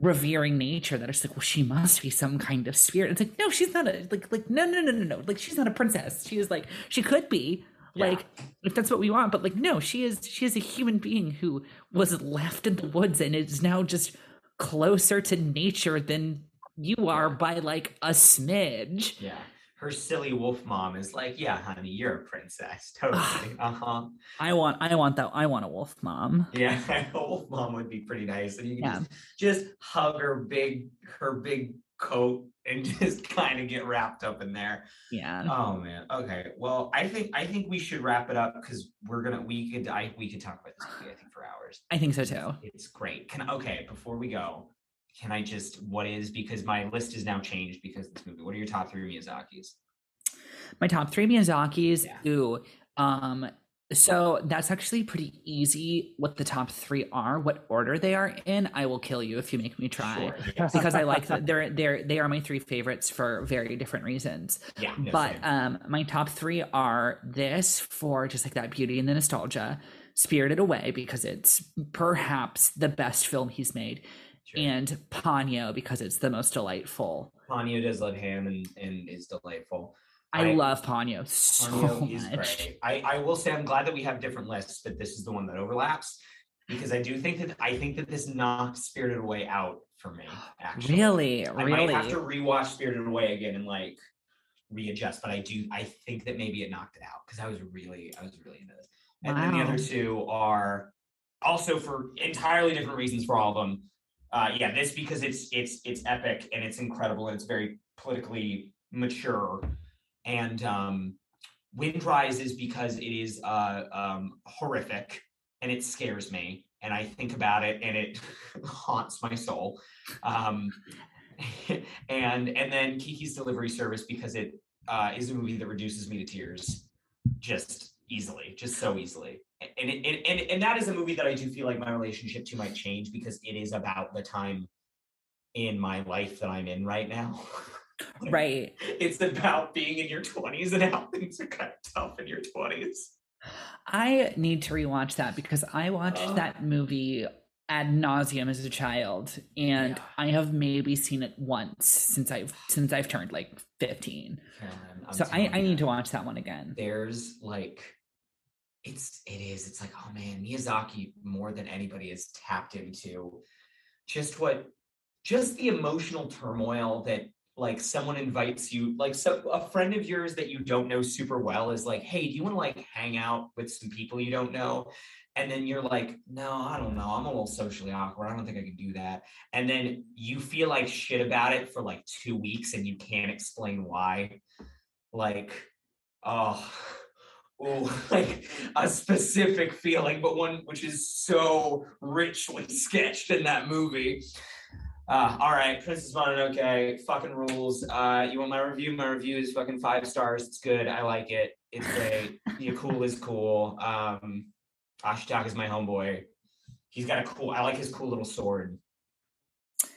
revering nature that it's like well she must be some kind of spirit. It's like no she's not a like like no no no no no. Like she's not a princess. She is like she could be Yeah. like if that's what we want but like no she is she is a human being who was left in the woods and is now just closer to nature than you are by like a smidge Yeah. Her silly wolf mom is like, yeah, honey, you're a princess. Totally. uh-huh. i want i want that i want a wolf mom Yeah, a wolf mom would be pretty nice. And you can Yeah. just, just hug her big her big coat and just kind of get wrapped up in there. yeah Oh man. Okay. Well, I think I think we should wrap it up because we're gonna we could I we could talk about this movie, I think, for hours. i think so too It's great. Can okay, before we go, can I just what is because my list is now changed because of this movie. What are your top three Miyazaki's? my top three Miyazaki's. Yeah. Ooh, um, so that's actually pretty easy. What the top three are, what order they are in. I will kill you if you make me try, Sure. Because I like that. They're they're they are my three favorites for very different reasons. Yeah. no, but same. um, my top three are this for just like that beauty and the nostalgia. Spirited Away because it's perhaps the best film he's made, Sure. and Ponyo because it's the most delightful. Ponyo does love him and, and is delightful. I, I- love Ponyo so Ponyo much. great. I, I will say I'm glad that we have different lists, but this is the one that overlaps because I do think that I think that this knocked Spirited Away out for me. Actually, Really, I really. might have to rewatch Spirited Away again and like readjust, but I do I think that maybe it knocked it out because I was really I was really into this. And then the other two are also for entirely different reasons for all of them. Uh, yeah, this because it's it's it's epic and it's incredible and it's very politically mature. And um, Wind Rises because it is uh, um, horrific and it scares me. And I think about it and it haunts my soul. Um, and and then Kiki's Delivery Service because it uh, is a movie that reduces me to tears just easily, just so easily. And, it, and, and and that is a movie that I do feel like my relationship to might change because it is about the time in my life that I'm in right now. Right. It's about being in your 20s and how things are kind of tough in your 20s. I need to rewatch that because I watched Oh. that movie ad nauseum as a child, and Yeah. I have maybe seen it once since I've since I've turned like fifteen. Caroline, so I, I need to watch that one again. There's like, it's it is. It's like, oh man, Miyazaki more than anybody has tapped into just what, just the emotional turmoil that like someone invites you, like so a friend of yours that you don't know super well is like, hey, do you want to like hang out with some people you don't know? And then you're like, no, I don't know. I'm a little socially awkward. I don't think I can do that. And then you feel like shit about it for like two weeks and you can't explain why. Like, oh, oh, like a specific feeling, but one which is so richly sketched in that movie. Uh, all right, Princess Mononoke, fucking rules. Uh, you want my review? My review is fucking five stars. It's good. I like it. It's great. yeah, cool is cool. Um, Ashitaka is my homeboy. He's got a cool. I like his cool little sword.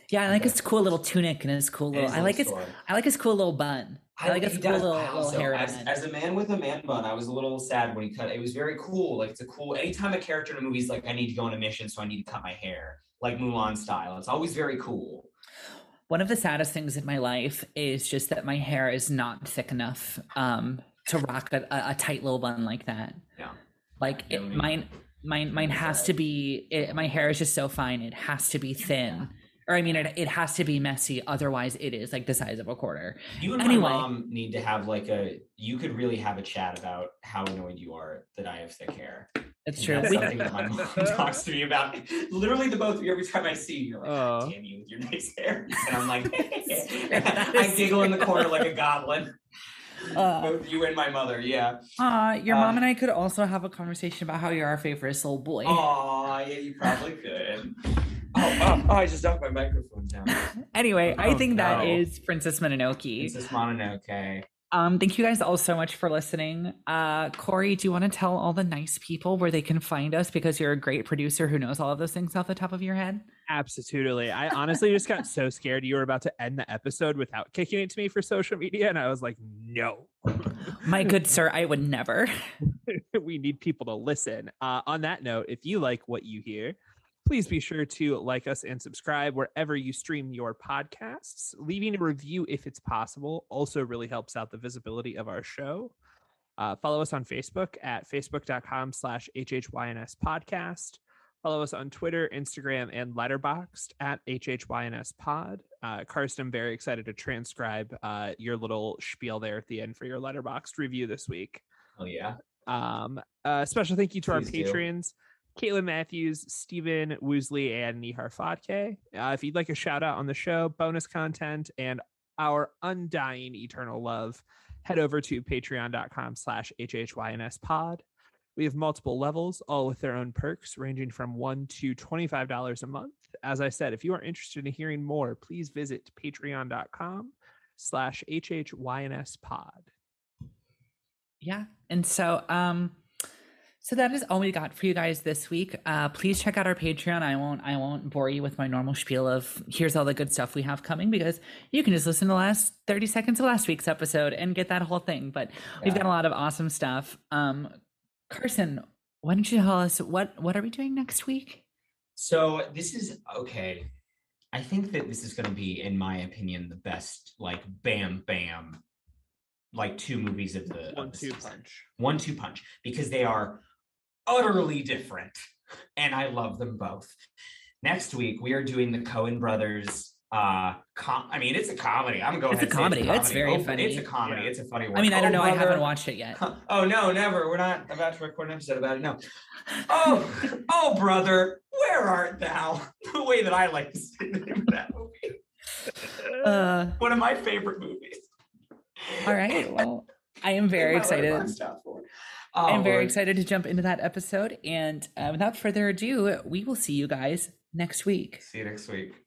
Yeah, I like Okay. his cool little tunic and his cool little. his I like his. sword. I like his cool little bun. I like his cool does. little, I little hair as, as a man with a man bun, I was a little sad when he cut. It was very cool. Like it's a cool. Anytime a character in a movie is like, I need to go on a mission, so I need to cut my hair, like Mulan style. It's always very cool. One of the saddest things in my life is just that my hair is not thick enough um, to rock a, a, tight little bun like that. Yeah. Like it, mine, mine, mine has to be. It, my hair is just so fine. It has to be thin, or I mean, it, it has to be messy. Otherwise, it is like the size of a quarter. You and Anyway. my mom need to have like a. You could really have a chat about how annoyed you are that I have thick hair. That's And true. That's something that my mom talks to me about. Literally, the both of you. Every time I see you, you're like, Oh. "Damn you with your nice hair," and I'm like, I giggle in the corner like a goblin. Uh, Both you and my mother, yeah. uh, your Uh, mom and I could also have a conversation about how you're our favorite little boy. Oh, yeah, you probably could. Oh, oh, oh, I just knocked my microphone down. Anyway, I Oh, think that no. is Princess Mononoke. Princess Mononoke. Um, thank you guys all so much for listening. Uh, Corey, do you want to tell all the nice people where they can find us because you're a great producer who knows all of those things off the top of your head? Absolutely. I honestly just got so scared you were about to end the episode without kicking it to me for social media. And I was like, no, My good sir, I would never. we need people to listen. Uh, on that note, if you like what you hear, please be sure to like us and subscribe wherever you stream your podcasts. Leaving a review if it's possible also really helps out the visibility of our show. Uh, follow us on Facebook at facebook.com slash HHYNS podcast. Follow us on Twitter, Instagram, and Letterboxd at HHYNS pod. Uh, Carson, I'm very excited to transcribe uh, your little spiel there at the end for your Letterboxd review this week. Oh yeah. Um, uh, special thank you to Please our do. Caitlin Matthews, Stephen Woosley, and Neehar Phadke. Uh, if you'd like a shout out on the show, bonus content, and our undying eternal love, head over to patreon.com slash hhyns pod. We have multiple levels, all with their own perks, ranging from one to $25 a month. As I said, if you are interested in hearing more, please visit patreon.com slash hhyns pod. Yeah. And so um so that is all we got for you guys this week. Uh please check out our Patreon. I won't I won't bore you with my normal spiel of here's all the good stuff we have coming because you can just listen to the last 30 seconds of last week's episode and get that whole thing. But we've got a lot of awesome stuff. Um Carson, why don't you tell us what what are we doing next week? So this is okay. I think that this is going to be, in my opinion, the best like bam bam, like two movies of the of One the two season. punch. one two punch because they are utterly different and i love them both next week we are doing the coen brothers uh com- i mean it's a comedy i'm going It's a comedy. It's very Oh, funny. it's a comedy Yeah. it's a funny one I mean, I don't Oh, know, I haven't watched it yet. oh no never we're not about to record an episode about it no oh oh brother where art thou the way that i like to say the name of that movie Uh, One of my favorite movies. all right. Well, I am very excited. Four. I'm Oh, very Lord. excited to jump into that episode. And uh, without further ado, we will see you guys next week. See you next week.